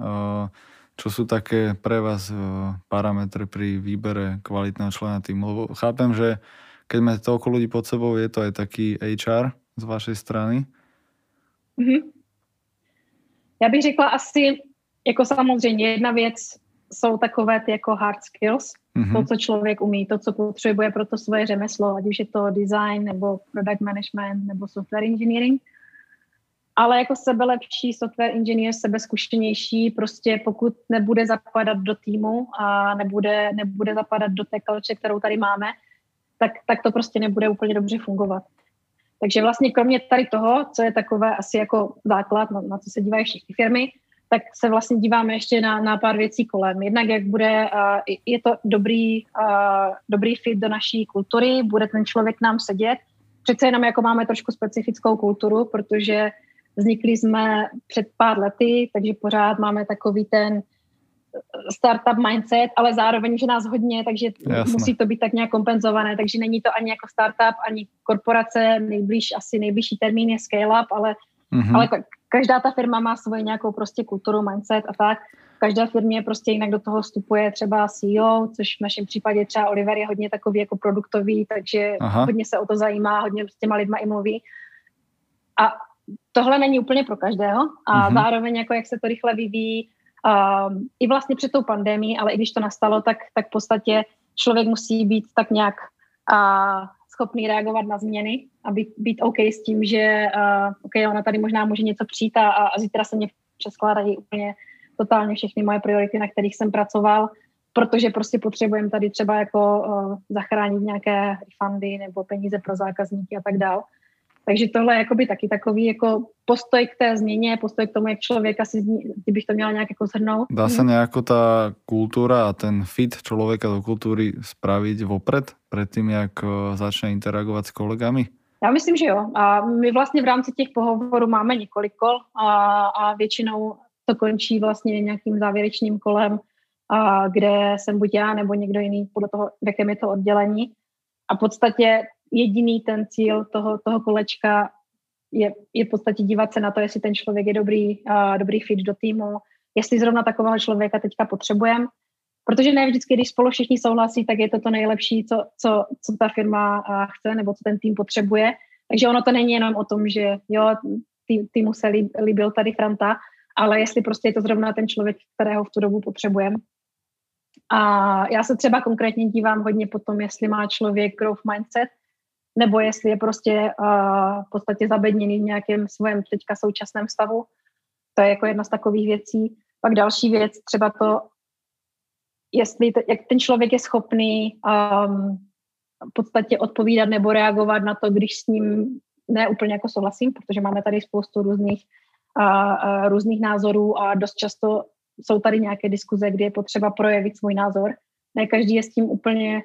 A: Čo sú také pre vás parametre pri výbere kvalitného člena týmu? Lebo chápem, že keď máte toľko ľudí pod sebou, je to aj taký HR z vašej strany?
B: Mm-hmm. Já bych řekla asi, jako samozřejmě jedna věc jsou takové ty jako hard skills, mm-hmm. to, co člověk umí, to, co potřebuje pro to svoje řemeslo, ať už je to design, nebo product management, nebo software engineering. Ale jako sebelepší software engineer, sebezkušenější, prostě pokud nebude zapadat do týmu a nebude, nebude zapadat do té kalče, kterou tady máme, tak, tak to prostě nebude úplně dobře fungovat. Takže vlastně kromě tady toho, co je takové asi jako základ, na, na co se dívají všechny firmy, tak se vlastně díváme ještě na, na pár věcí kolem. Jednak jak bude, uh, je to dobrý, uh, dobrý fit do naší kultury, bude ten člověk nám sedět. Přece jenom jako máme trošku specifickou kulturu, protože vznikli jsme před pár lety, takže pořád máme takový ten startup mindset, ale zároveň, že nás hodně, takže Jasne. musí to být tak nějak kompenzované, takže není to ani jako startup, ani korporace, nejblíž, asi nejbližší termín je scale-up, ale, mm-hmm. ale každá ta firma má svoji nějakou prostě kulturu, mindset a tak. V každé firmě prostě jinak do toho vstupuje třeba CEO, což v našem případě třeba Oliver je hodně takový jako produktový, takže Aha. hodně se o to zajímá, hodně s těma lidma i mluví. A tohle není úplně pro každého a mm-hmm. zároveň jako jak se to rychle vyvíjí, um, i vlastně před tou pandemí, ale i když to nastalo, tak, tak v podstatě člověk musí být tak nějak uh, schopný reagovat na změny a být, být OK s tím, že uh, OK, ona tady možná může něco přijít a, a zítra se mě přeskládají úplně totálně všechny moje priority, na kterých jsem pracoval, protože prostě potřebujeme tady třeba jako uh, zachránit nějaké refundy nebo peníze pro zákazníky a tak dále. Takže tohle je jakoby taky takový jako postoj k té změně, postoj k tomu, jak člověk asi, kdybych to měla nějak jako zhrnout.
A: Dá se nějako ta kultura a ten fit člověka do kultury spravit vopred, předtím, jak eh, začne interagovat s kolegami?
B: Já myslím, že jo. A my vlastně v rámci těch pohovorů máme několik kol a, a většinou to končí vlastně nějakým závěrečným kolem, a kde jsem buď já nebo někdo jiný podle toho, v jakém je to oddělení. A v podstatě jediný ten cíl toho, toho kolečka je, je v podstatě dívat se na to, jestli ten člověk je dobrý, uh, dobrý fit do týmu, jestli zrovna takového člověka teďka potřebujeme. Protože ne vždycky, když spolu všichni souhlasí, tak je to to nejlepší, co, co, co ta firma uh, chce nebo co ten tým potřebuje. Takže ono to není jenom o tom, že jo, tý, týmu se líb, líbil tady Franta, ale jestli prostě je to zrovna ten člověk, kterého v tu dobu potřebujeme. A já se třeba konkrétně dívám hodně po tom, jestli má člověk growth mindset, nebo jestli je prostě uh, v podstatě zabedněný v nějakém svém teďka současném stavu. To je jako jedna z takových věcí. Pak další věc, třeba to, jestli to, jak ten člověk je schopný um, v podstatě odpovídat nebo reagovat na to, když s ním ne úplně jako souhlasím, protože máme tady spoustu různých, uh, uh, různých názorů a dost často jsou tady nějaké diskuze, kdy je potřeba projevit svůj názor. Ne každý je s tím úplně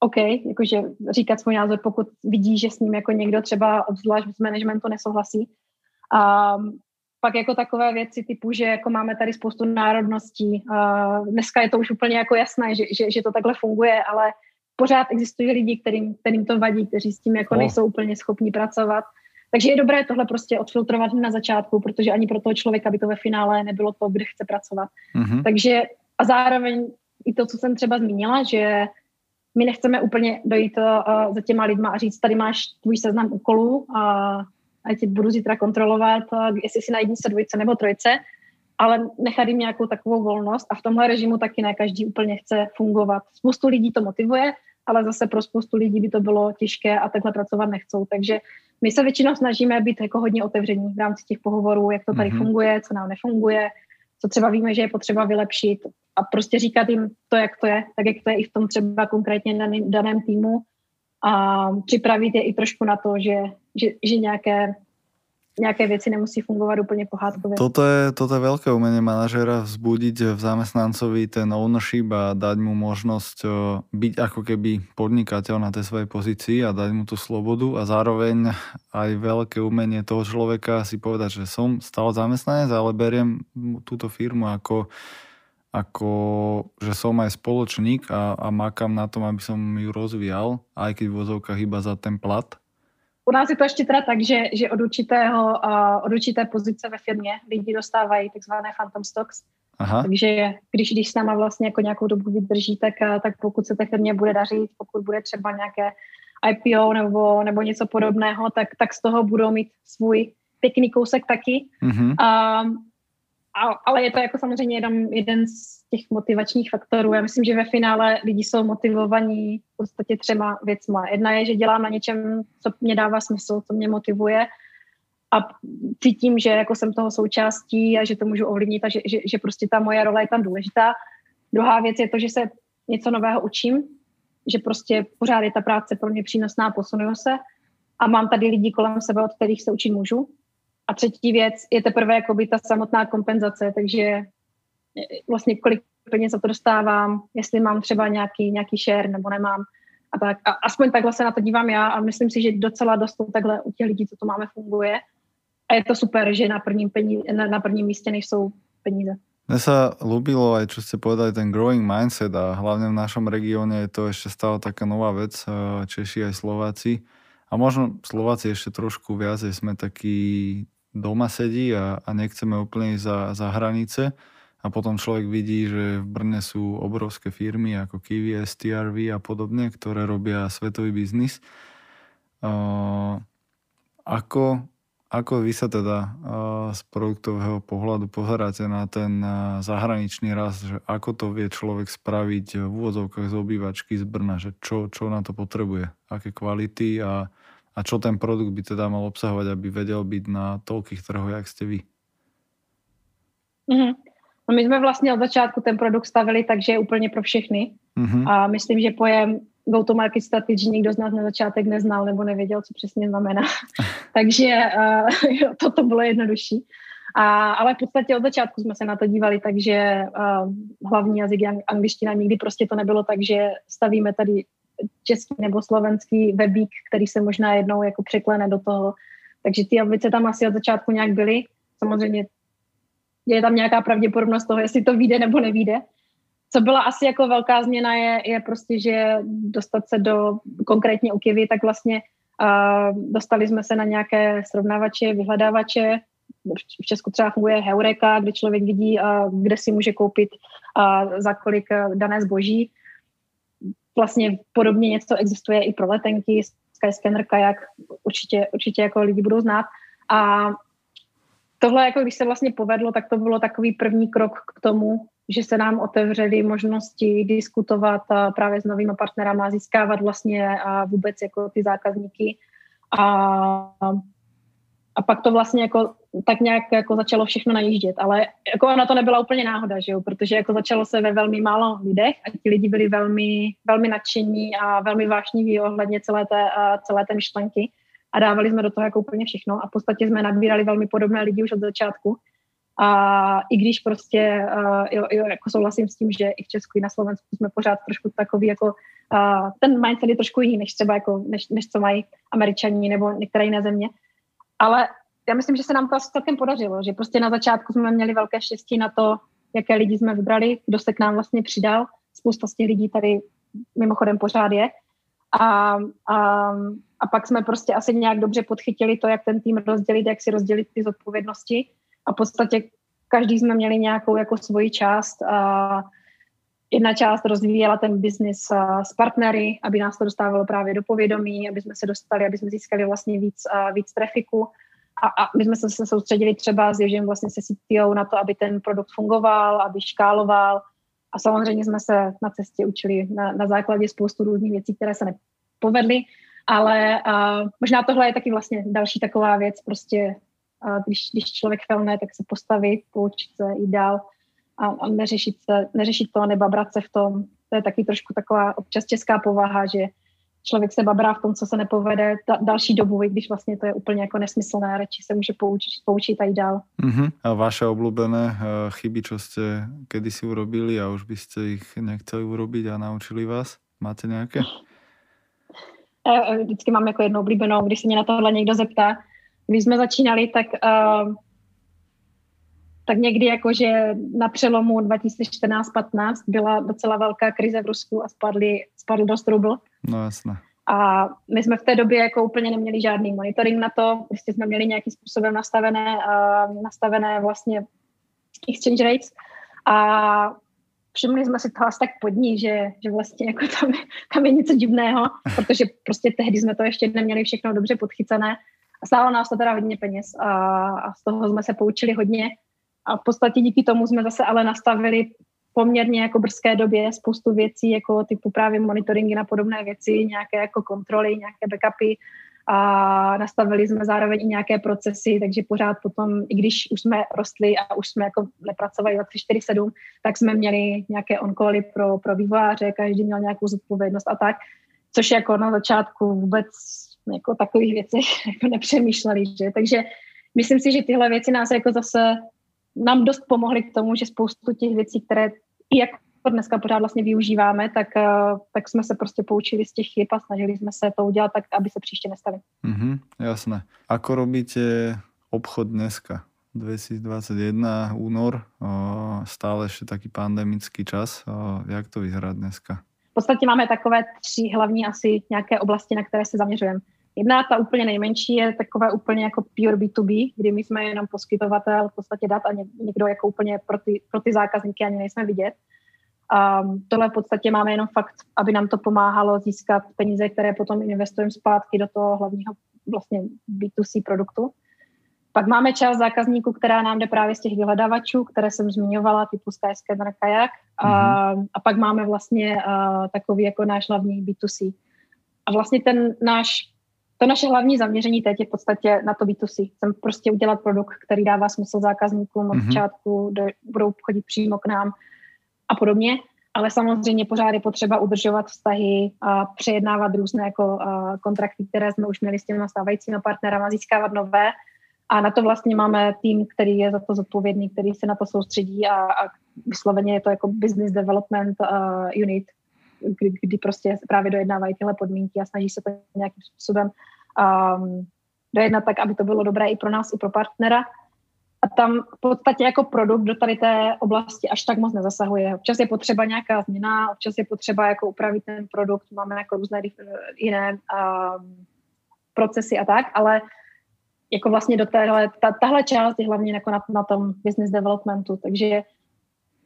B: OK, jakože říkat svůj názor, pokud vidí, že s ním jako někdo třeba obzvlášť z managementu nesouhlasí. A pak jako takové věci typu, že jako máme tady spoustu národností. A dneska je to už úplně jako jasné, že, že, že to takhle funguje, ale pořád existují lidi, kterým, kterým to vadí, kteří s tím jako oh. nejsou úplně schopni pracovat. Takže je dobré tohle prostě odfiltrovat na začátku, protože ani pro toho člověka by to ve finále nebylo to, kde chce pracovat. Mm-hmm. Takže a zároveň i to, co jsem třeba zmínila, že my nechceme úplně dojít uh, za těma lidma a říct, tady máš tvůj seznam úkolů a a tě budu zítra kontrolovat, uh, jestli si na jednice, dvojce nebo trojce, ale nechat jim nějakou takovou volnost a v tomhle režimu taky ne každý úplně chce fungovat. Spoustu lidí to motivuje, ale zase pro spoustu lidí by to bylo těžké a takhle pracovat nechcou. Takže my se většinou snažíme být jako hodně otevření v rámci těch pohovorů, jak to tady mm-hmm. funguje, co nám nefunguje, co třeba víme, že je potřeba vylepšit a prostě říkat jim to, jak to je, tak jak to je i v tom třeba konkrétně daném, daném týmu a připravit je i trošku na to, že, že, že nějaké nějaké věci nemusí fungovat úplně pohádkově.
A: Toto je, toto je veľké umenie manažera vzbudiť v zamestnancovi ten ownership a dať mu možnosť byť ako keby podnikateľ na tej svojej pozícii a dať mu tú slobodu a zároveň aj veľké umenie toho človeka si povedať, že som stále zamestnanec, ale beriem túto firmu ako ako že som aj spoločník a, a makám na tom, aby som ju rozvíjal, aj keď v vozovkách iba za ten plat.
B: U nás je to ještě teda tak, že, že od, určitého, uh, od určité pozice ve firmě lidi dostávají takzvané phantom stocks. Aha. Takže když, když s náma vlastně jako nějakou dobu vydrží, tak, tak pokud se té firmě bude dařit, pokud bude třeba nějaké IPO nebo, nebo něco podobného, tak, tak z toho budou mít svůj pěkný kousek taky. Mm-hmm. Um, a, ale je to jako samozřejmě jeden, jeden z těch motivačních faktorů. Já myslím, že ve finále lidi jsou motivovaní v podstatě třema věcma. Jedna je, že dělám na něčem, co mě dává smysl, co mě motivuje a cítím, že jako jsem toho součástí a že to můžu ovlivnit a že, že, že prostě ta moje role je tam důležitá. Druhá věc je to, že se něco nového učím, že prostě pořád je ta práce pro mě přínosná, posunuju se a mám tady lidi kolem sebe, od kterých se učit můžu. A třetí věc je teprve jakoby ta samotná kompenzace, takže vlastně kolik peněz za to dostávám, jestli mám třeba nějaký, nějaký share nebo nemám. A tak. A aspoň takhle se na to dívám já a myslím si, že docela dost takhle u těch lidí, co to máme, funguje. A je to super, že na prvním, peníze, na, na prvním místě nejsou peníze.
A: Mne sa ľúbilo aj, čo ste povedali, ten growing mindset a hlavne v našom regióne je to ešte stále taká nová vec, eh, Češi aj Slováci. A možno Slováci ešte trošku viacej sme takí doma sedí a, a nechceme úplne ísť za, za hranice. A potom človek vidí, že v Brne sú obrovské firmy ako Kiwi, STRV a podobne, ktoré robia svetový biznis. Uh, ako, ako vy sa teda uh, z produktového pohľadu pozeráte na ten uh, zahraničný rast, že ako to vie človek spraviť v úvodzovkách z obývačky z Brna, že čo, čo na to potrebuje, aké kvality a a čo ten produkt by teda mal obsahovať, aby vedel byť na toľkých trhoch, jak ste vy?
B: Mm-hmm. No my jsme vlastně od začátku ten produkt stavili takže je úplně pro všechny. Mm-hmm. A myslím, že pojem go-to-market strategy nikdo z nás na začátek neznal nebo nevěděl, co přesně znamená. <laughs> takže <laughs> uh, toto bylo jednodušší. A, ale v podstatě od začátku jsme se na to dívali, takže uh, hlavní jazyk je angličtina. Nikdy prostě to nebylo tak, že stavíme tady český nebo slovenský webík, který se možná jednou jako překlene do toho. Takže ty ambice tam asi od začátku nějak byly. Samozřejmě je tam nějaká pravděpodobnost toho, jestli to vyjde nebo nevíde. Co byla asi jako velká změna je, je prostě, že dostat se do konkrétně u Kivy, tak vlastně uh, dostali jsme se na nějaké srovnávače, vyhledávače. V Česku třeba funguje Heureka, kde člověk vidí, kde si může koupit za kolik uh, dané zboží vlastně podobně něco existuje i pro letenky, Skyscanner, kajak, určitě, určitě jako lidi budou znát. A tohle, jako když se vlastně povedlo, tak to bylo takový první krok k tomu, že se nám otevřely možnosti diskutovat právě s novými partnerama, získávat vlastně a vůbec jako ty zákazníky. A a pak to vlastně jako tak nějak jako začalo všechno najíždět, ale jako ona to nebyla úplně náhoda, že jo, protože jako začalo se ve velmi málo lidech a ti lidi byli velmi, velmi nadšení a velmi vášniví ohledně celé té, celé té myšlenky. A dávali jsme do toho jako úplně všechno. A v podstatě jsme nabírali velmi podobné lidi už od začátku. A i když prostě, uh, jo, jo, jako souhlasím s tím, že i v Česku, i na Slovensku jsme pořád trošku takový jako, uh, ten mindset je trošku jiný, než třeba jako, než, než co mají američani nebo některé jiné země, ale já myslím, že se nám to asi celkem podařilo, že prostě na začátku jsme měli velké štěstí na to, jaké lidi jsme vybrali, kdo se k nám vlastně přidal. Spousta z těch lidí tady mimochodem pořád je. A, a, a pak jsme prostě asi nějak dobře podchytili to, jak ten tým rozdělit, jak si rozdělit ty zodpovědnosti. A v podstatě každý jsme měli nějakou jako svoji část. A jedna část rozvíjela ten biznis s partnery, aby nás to dostávalo právě do povědomí, aby jsme se dostali, aby jsme získali vlastně víc, víc trafiku. A, a my jsme se soustředili třeba s Ježím vlastně se CTO na to, aby ten produkt fungoval, aby škáloval. A samozřejmě jsme se na cestě učili na, na základě spoustu různých věcí, které se nepovedly. Ale a, možná tohle je taky vlastně další taková věc, prostě když, když člověk felne, tak se postavit, poučit se, jít dál a, a neřešit, se, neřešit to, nebabrat se v tom. To je taky trošku taková občas česká povaha, že člověk se babrá v tom, co se nepovede ta, další dobu, i když vlastně to je úplně jako nesmyslné, radši se může poučit, poučit a jít dál.
A: Uh-huh. A vaše obľúbené uh, chyby, čo ste kedysi urobili a už byste ich nechceli urobiť a naučili vás? Máte nějaké?
B: Vždycky mám jako jednu oblíbenou, když se mě na tohle někdo zeptá. Když jsme začínali, tak uh, tak někdy jakože na přelomu 2014-15 byla docela velká krize v Rusku a spadly, spadl dost rubl.
A: No jasné.
B: A my jsme v té době jako úplně neměli žádný monitoring na to, prostě jsme měli nějakým způsobem nastavené, uh, nastavené vlastně exchange rates a všimli jsme si to asi tak pod ní, že, že vlastně jako tam, tam je něco divného, protože prostě tehdy jsme to ještě neměli všechno dobře podchycené. A stálo nás to teda hodně peněz a, a z toho jsme se poučili hodně. A v podstatě díky tomu jsme zase ale nastavili poměrně jako brzké době spoustu věcí, jako typu právě monitoringy na podobné věci, nějaké jako kontroly, nějaké backupy, a nastavili jsme zároveň i nějaké procesy, takže pořád potom, i když už jsme rostli a už jsme jako nepracovali 24-7, tak jsme měli nějaké on pro, pro vývojáře, každý měl nějakou zodpovědnost a tak, což jako na začátku vůbec jako takových věcí <laughs> jako nepřemýšleli, že? Takže myslím si, že tyhle věci nás jako zase nám dost pomohly k tomu, že spoustu těch věcí, které i jako dneska pořád vlastně využíváme, tak, eh, tak jsme se prostě poučili z těch chyb a snažili jsme se to udělat tak, aby se příště nestali.
A: Mm-hmm, jasné. Ako robíte obchod dneska? 2021, únor, stále ještě taký pandemický čas. Jak to vyzerá dneska?
B: V podstatě máme takové tři hlavní asi nějaké oblasti, na které se zaměřujeme. Jedna, ta úplně nejmenší, je takové úplně jako pure B2B, kdy my jsme jenom poskytovatel v podstatě dat a někdo jako úplně pro ty, pro ty zákazníky ani nejsme vidět. Um, tohle v podstatě máme jenom fakt, aby nám to pomáhalo získat peníze, které potom investujeme zpátky do toho hlavního vlastně B2C produktu. Pak máme část zákazníků, která nám jde právě z těch vyhledávačů, které jsem zmiňovala, typu Skyscanner, Kajak. Mm-hmm. A, a pak máme vlastně uh, takový jako náš hlavní B2C. A vlastně ten náš, to naše hlavní zaměření teď je v podstatě na to B2C. Chcem prostě udělat produkt, který dává smysl zákazníkům od mm-hmm. začátku, do, budou chodit přímo k nám a podobně, ale samozřejmě pořád je potřeba udržovat vztahy a přejednávat různé jako kontrakty, které jsme už měli s těmi stávajícími partnerama, získávat nové a na to vlastně máme tým, který je za to zodpovědný, který se na to soustředí a, a vysloveně je to jako business development uh, unit, kdy, kdy prostě právě dojednávají tyhle podmínky a snaží se to nějakým způsobem um, dojednat tak, aby to bylo dobré i pro nás, i pro partnera. A tam v podstatě jako produkt do tady té oblasti až tak moc nezasahuje. Občas je potřeba nějaká změna, občas je potřeba jako upravit ten produkt, máme jako různé jiné um, procesy a tak, ale jako vlastně do téhle, ta, tahle část je hlavně jako na, na tom business developmentu, takže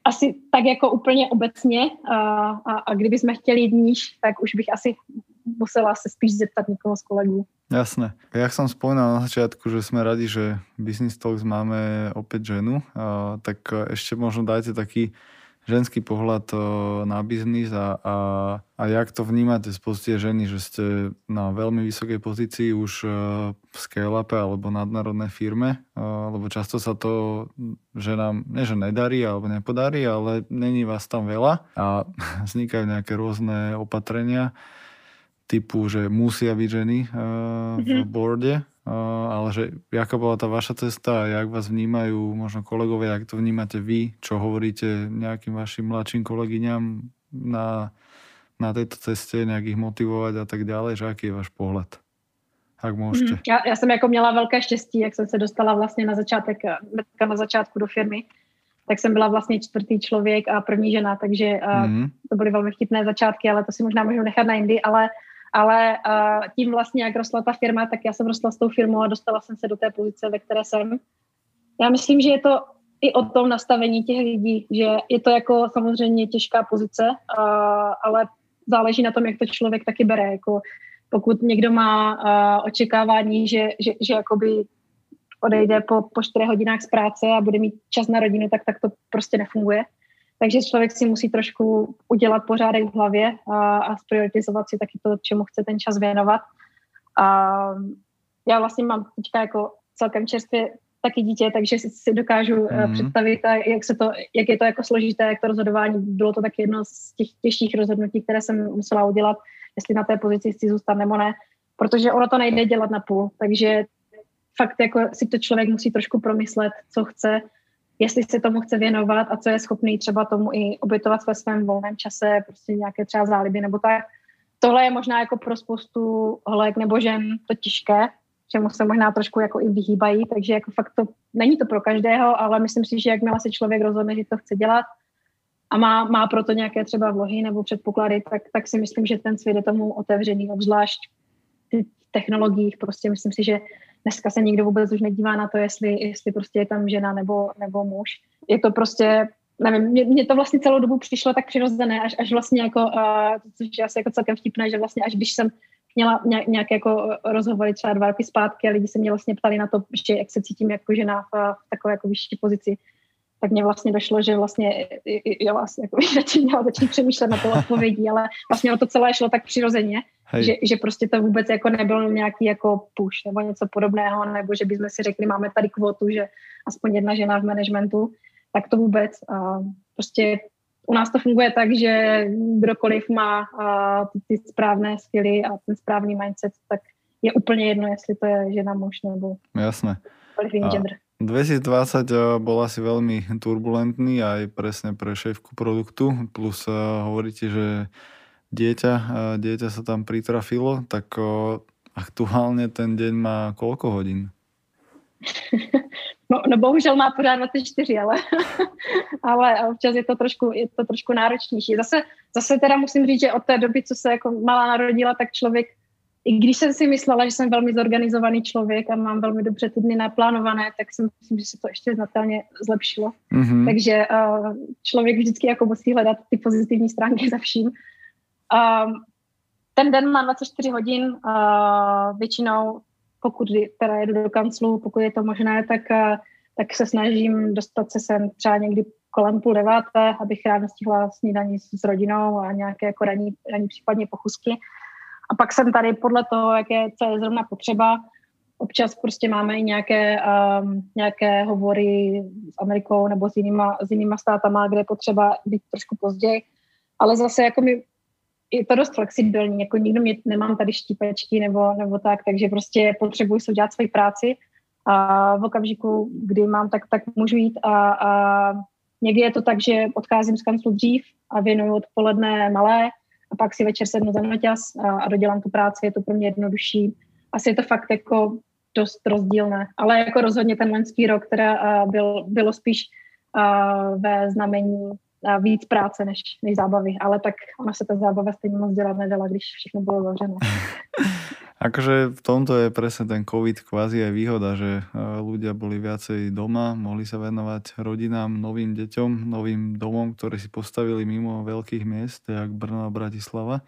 B: asi tak jako úplně obecně a, a, a kdyby jsme chtěli jít níž, tak už bych asi musela se spíš zeptat někoho z kolegů.
A: Jasné. Jak som spomínal na začiatku, že sme radi, že Business Talks máme opäť ženu, tak ešte možno dajte taký ženský pohľad na biznis a, a, a jak to vnímate z pozície ženy, že ste na veľmi vysokej pozícii už v scale-upe alebo nadnárodnej firme, lebo často sa to ženám, nie že nedarí alebo nepodarí, ale není vás tam veľa a <laughs> vznikajú nejaké rôzne opatrenia typu, že musia byť ženy v mhm. boarde, že jaká bola tá vaša cesta jak vás vnímajú možno kolegovia, jak to vnímate vy, čo hovoríte nejakým vašim mladším kolegyňam na, na tejto ceste, nejak ich motivovať a tak ďalej, že aký je váš pohled? Jak můžete. Mm,
B: já, já jsem jako měla velké štěstí, jak jsem se dostala vlastně na začátek, na začátku do firmy, tak jsem byla vlastně čtvrtý člověk a první žena, takže mm. to byly velmi vtipné začátky, ale to si možná můžu nechat na jindy, ale ale uh, tím vlastně, jak rostla ta firma, tak já jsem rostla s tou firmou a dostala jsem se do té pozice, ve které jsem. Já myslím, že je to i o tom nastavení těch lidí, že je to jako samozřejmě těžká pozice, uh, ale záleží na tom, jak to člověk taky bere. Jako pokud někdo má uh, očekávání, že, že, že jakoby odejde po, po čtyřech hodinách z práce a bude mít čas na rodinu, tak, tak to prostě nefunguje. Takže člověk si musí trošku udělat pořádek v hlavě a, a prioritizovat si taky to, čemu chce ten čas věnovat. A já vlastně mám teďka jako celkem čerstvě taky dítě, takže si, dokážu mm. představit, jak, se to, jak je to jako složité, jak to rozhodování. Bylo to taky jedno z těch těžších rozhodnutí, které jsem musela udělat, jestli na té pozici chci zůstat nebo ne, protože ono to nejde dělat na půl, takže fakt jako si to člověk musí trošku promyslet, co chce jestli se tomu chce věnovat a co je schopný třeba tomu i obětovat ve svém volném čase, prostě nějaké třeba záliby nebo tak. Tohle je možná jako pro spoustu holek nebo žen to těžké, čemu se možná trošku jako i vyhýbají, takže jako fakt to není to pro každého, ale myslím si, že jakmile se člověk rozhodne, že to chce dělat a má, má proto nějaké třeba vlohy nebo předpoklady, tak, tak si myslím, že ten svět je tomu otevřený, obzvlášť v technologiích. Prostě myslím si, že dneska se nikdo vůbec už nedívá na to, jestli, jestli prostě je tam žena nebo, nebo muž. Je to prostě nevím, mě, mě, to vlastně celou dobu přišlo tak přirozené, až, až vlastně jako, uh, což je asi jako celkem vtipné, že vlastně až když jsem měla nějaké jako rozhovory třeba dva roky zpátky a lidi se mě vlastně ptali na to, že jak se cítím jako žena v, v takové jako vyšší pozici, tak mě vlastně došlo, že vlastně já vlastně jako <laughs> radši měla začít přemýšlet na to odpovědí, ale vlastně o to celé šlo tak přirozeně, že, že prostě to vůbec jako nebyl nějaký jako push nebo něco podobného, nebo že bychom si řekli, máme tady kvotu, že aspoň jedna žena v managementu, tak to vůbec. A prostě u nás to funguje tak, že kdokoliv má ty, ty správné skilly a ten správný mindset, tak je úplně jedno, jestli to je žena, muž nebo
A: Jasné.
B: gender.
A: 2020 eh, bol asi veľmi turbulentný aj presne pre šéfku produktu, plus uh, hovoríte, že dieťa, uh, dieťa sa tam pritrafilo, tak aktuálne ten deň má koľko hodín? <laughs>
B: No, no bohužel má pořád 24, ale, <laughs> ale občas je to trošku, je to trošku náročnější. Zase, zase teda musím říct, že od té doby, co se jako malá narodila, tak člověk, i když jsem si myslela, že jsem velmi zorganizovaný člověk a mám velmi dobře ty dny naplánované, tak si myslím, že se to ještě znatelně zlepšilo. Mm-hmm. Takže uh, člověk vždycky jako musí hledat ty pozitivní stránky za vším. Um, ten den má 24 hodin, uh, většinou pokud teda jedu do kanclu, pokud je to možné, tak, eh, tak se snažím dostat se sem třeba někdy kolem půl deváté, abych ráno stihla snídaní s rodinou a nějaké jako raní, raní případně pochusky. A pak jsem tady podle toho, jaké, co je zrovna potřeba. Občas prostě máme i nějaké, um, nějaké hovory s Amerikou nebo s jinýma, s jinýma státama, kde je potřeba být trošku později. Ale zase jako my je to dost flexibilní, jako nikdo mě, nemám tady štípečky nebo, nebo tak, takže prostě potřebuji si udělat svoji práci a v okamžiku, kdy mám, tak, tak můžu jít a, a někdy je to tak, že odcházím z kanclu dřív a věnuju odpoledne malé a pak si večer sednu za noťas a, a dodělám tu práci, je to pro mě jednodušší. Asi je to fakt jako dost rozdílné, ale jako rozhodně ten loňský rok, která byl, bylo spíš uh, ve znamení a víc práce než, než zábavy, ale tak ona se ta zábava stejně moc dělat nedala, když všechno bylo zavřené. <laughs>
A: akože v tomto je presne ten COVID kvázi aj výhoda, že ľudia boli viacej doma, mohli sa venovať rodinám, novým deťom, novým domom, ktoré si postavili mimo veľkých miest, jak Brno a Bratislava.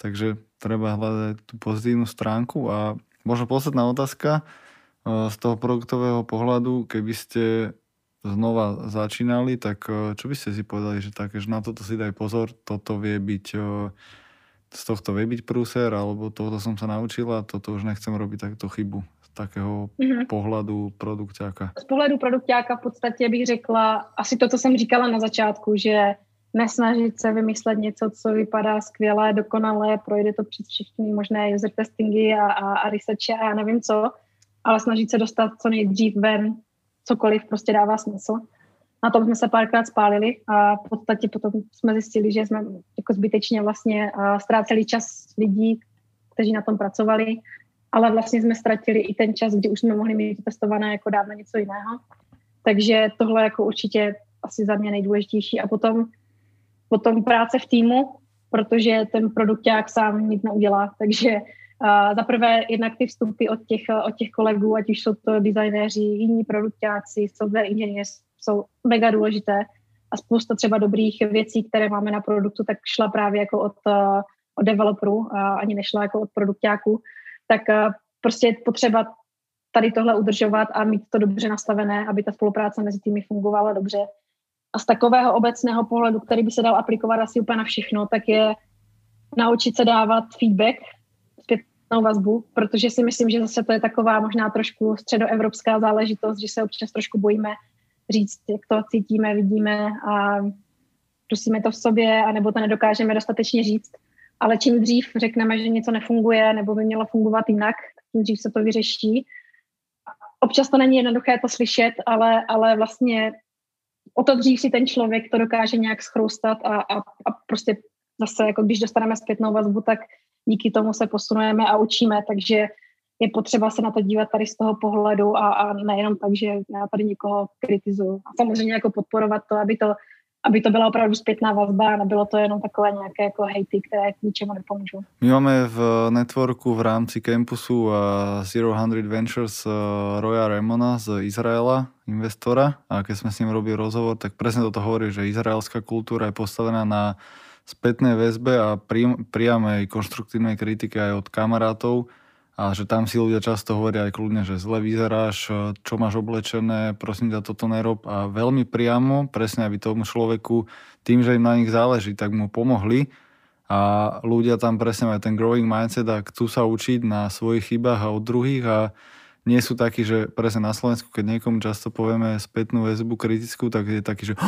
A: Takže treba hľadať tú pozitívnu stránku a možno posledná otázka z toho produktového pohľadu, keby ste znova začínali, tak eh, čo by ste si povedali, že také, že na toto si daj pozor, toto vie byť, eh, z tohto vie byť prúser, alebo tohoto som sa naučila, toto už nechcem robiť takto chybu z takého mm-hmm. pohledu produkťáka.
B: Z pohledu produkťáka v podstatě bych řekla asi to, co jsem říkala na začátku, že nesnažit se vymyslet něco, co vypadá skvěle, dokonale, projde to přes všechny možné user testingy a, a, a researche a já nevím co, ale snažit se dostat co nejdřív ven cokoliv prostě dává smysl. Na tom jsme se párkrát spálili a v podstatě potom jsme zjistili, že jsme jako zbytečně vlastně ztráceli čas lidí, kteří na tom pracovali, ale vlastně jsme ztratili i ten čas, kdy už jsme mohli mít testované jako dávno něco jiného. Takže tohle jako určitě asi za mě nejdůležitější. A potom, potom práce v týmu, protože ten produkták sám nic neudělá. Takže Za prvé jednak ty vstupy od těch, od těch kolegů, ať už jsou to designéři, jiní produktáci, software inženýři, jsou mega důležité a spousta třeba dobrých věcí, které máme na produktu, tak šla právě jako od, od developerů ani nešla jako od produktáků. Tak uh, prostě je potřeba tady tohle udržovat a mít to dobře nastavené, aby ta spolupráce mezi týmy fungovala dobře. A z takového obecného pohledu, který by se dal aplikovat asi úplně na všechno, tak je naučit se dávat feedback zpětnou vazbu, protože si myslím, že zase to je taková možná trošku středoevropská záležitost, že se občas trošku bojíme říct, jak to cítíme, vidíme a prosíme to v sobě, anebo to nedokážeme dostatečně říct. Ale čím dřív řekneme, že něco nefunguje nebo by mělo fungovat jinak, tím dřív se to vyřeší. Občas to není jednoduché to slyšet, ale, ale vlastně o to dřív si ten člověk to dokáže nějak schroustat a, a, a prostě zase, jako když dostaneme zpětnou vazbu, tak díky tomu se posunujeme a učíme, takže je potřeba se na to dívat tady z toho pohledu a, a nejenom tak, že já tady někoho kritizuju. A samozřejmě jako podporovat to, aby to aby to byla opravdu zpětná vazba a nebylo to jenom takové nějaké jako hejty, které k ničemu nepomůžou.
A: My máme v networku v rámci campusu Zero Hundred Ventures Roya Remona z Izraela, investora a keď sme s ním robili rozhovor, tak presne toto hovorí, že izraelská kultúra je postavená na spätnej väzbe a priamej konštruktívnej kritike aj od kamarátov. A že tam si ľudia často hovoria aj kľudne, že zle vyzeráš, čo máš oblečené, prosím ťa, toto nerob. A veľmi priamo, presne aby tomu človeku, tým, že im na nich záleží, tak mu pomohli. A ľudia tam presne majú ten growing mindset a chcú sa učiť na svojich chybách a od druhých. A nie sú takí, že presne na Slovensku, keď niekomu často povieme spätnú väzbu kritickú, tak je taký, že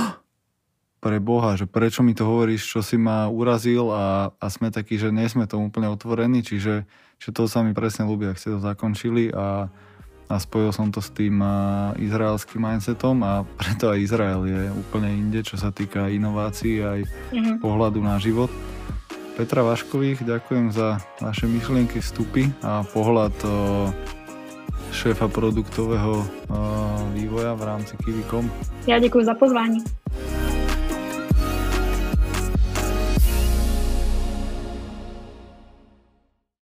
A: pre Boha, že prečo mi to hovoríš, čo si ma urazil a, a sme takí, že nie sme tomu úplne otvorení, čiže že to sa mi presne ľúbi, ak ste to zakončili a, a spojil som to s tým izraelským mindsetom a preto aj Izrael je úplne inde, čo sa týka inovácií aj mm-hmm. pohľadu na život. Petra Vaškových, ďakujem za vaše myšlienky, vstupy a pohľad o, šéfa produktového o, vývoja v rámci Kiwi.com.
B: Ja ďakujem za pozvání.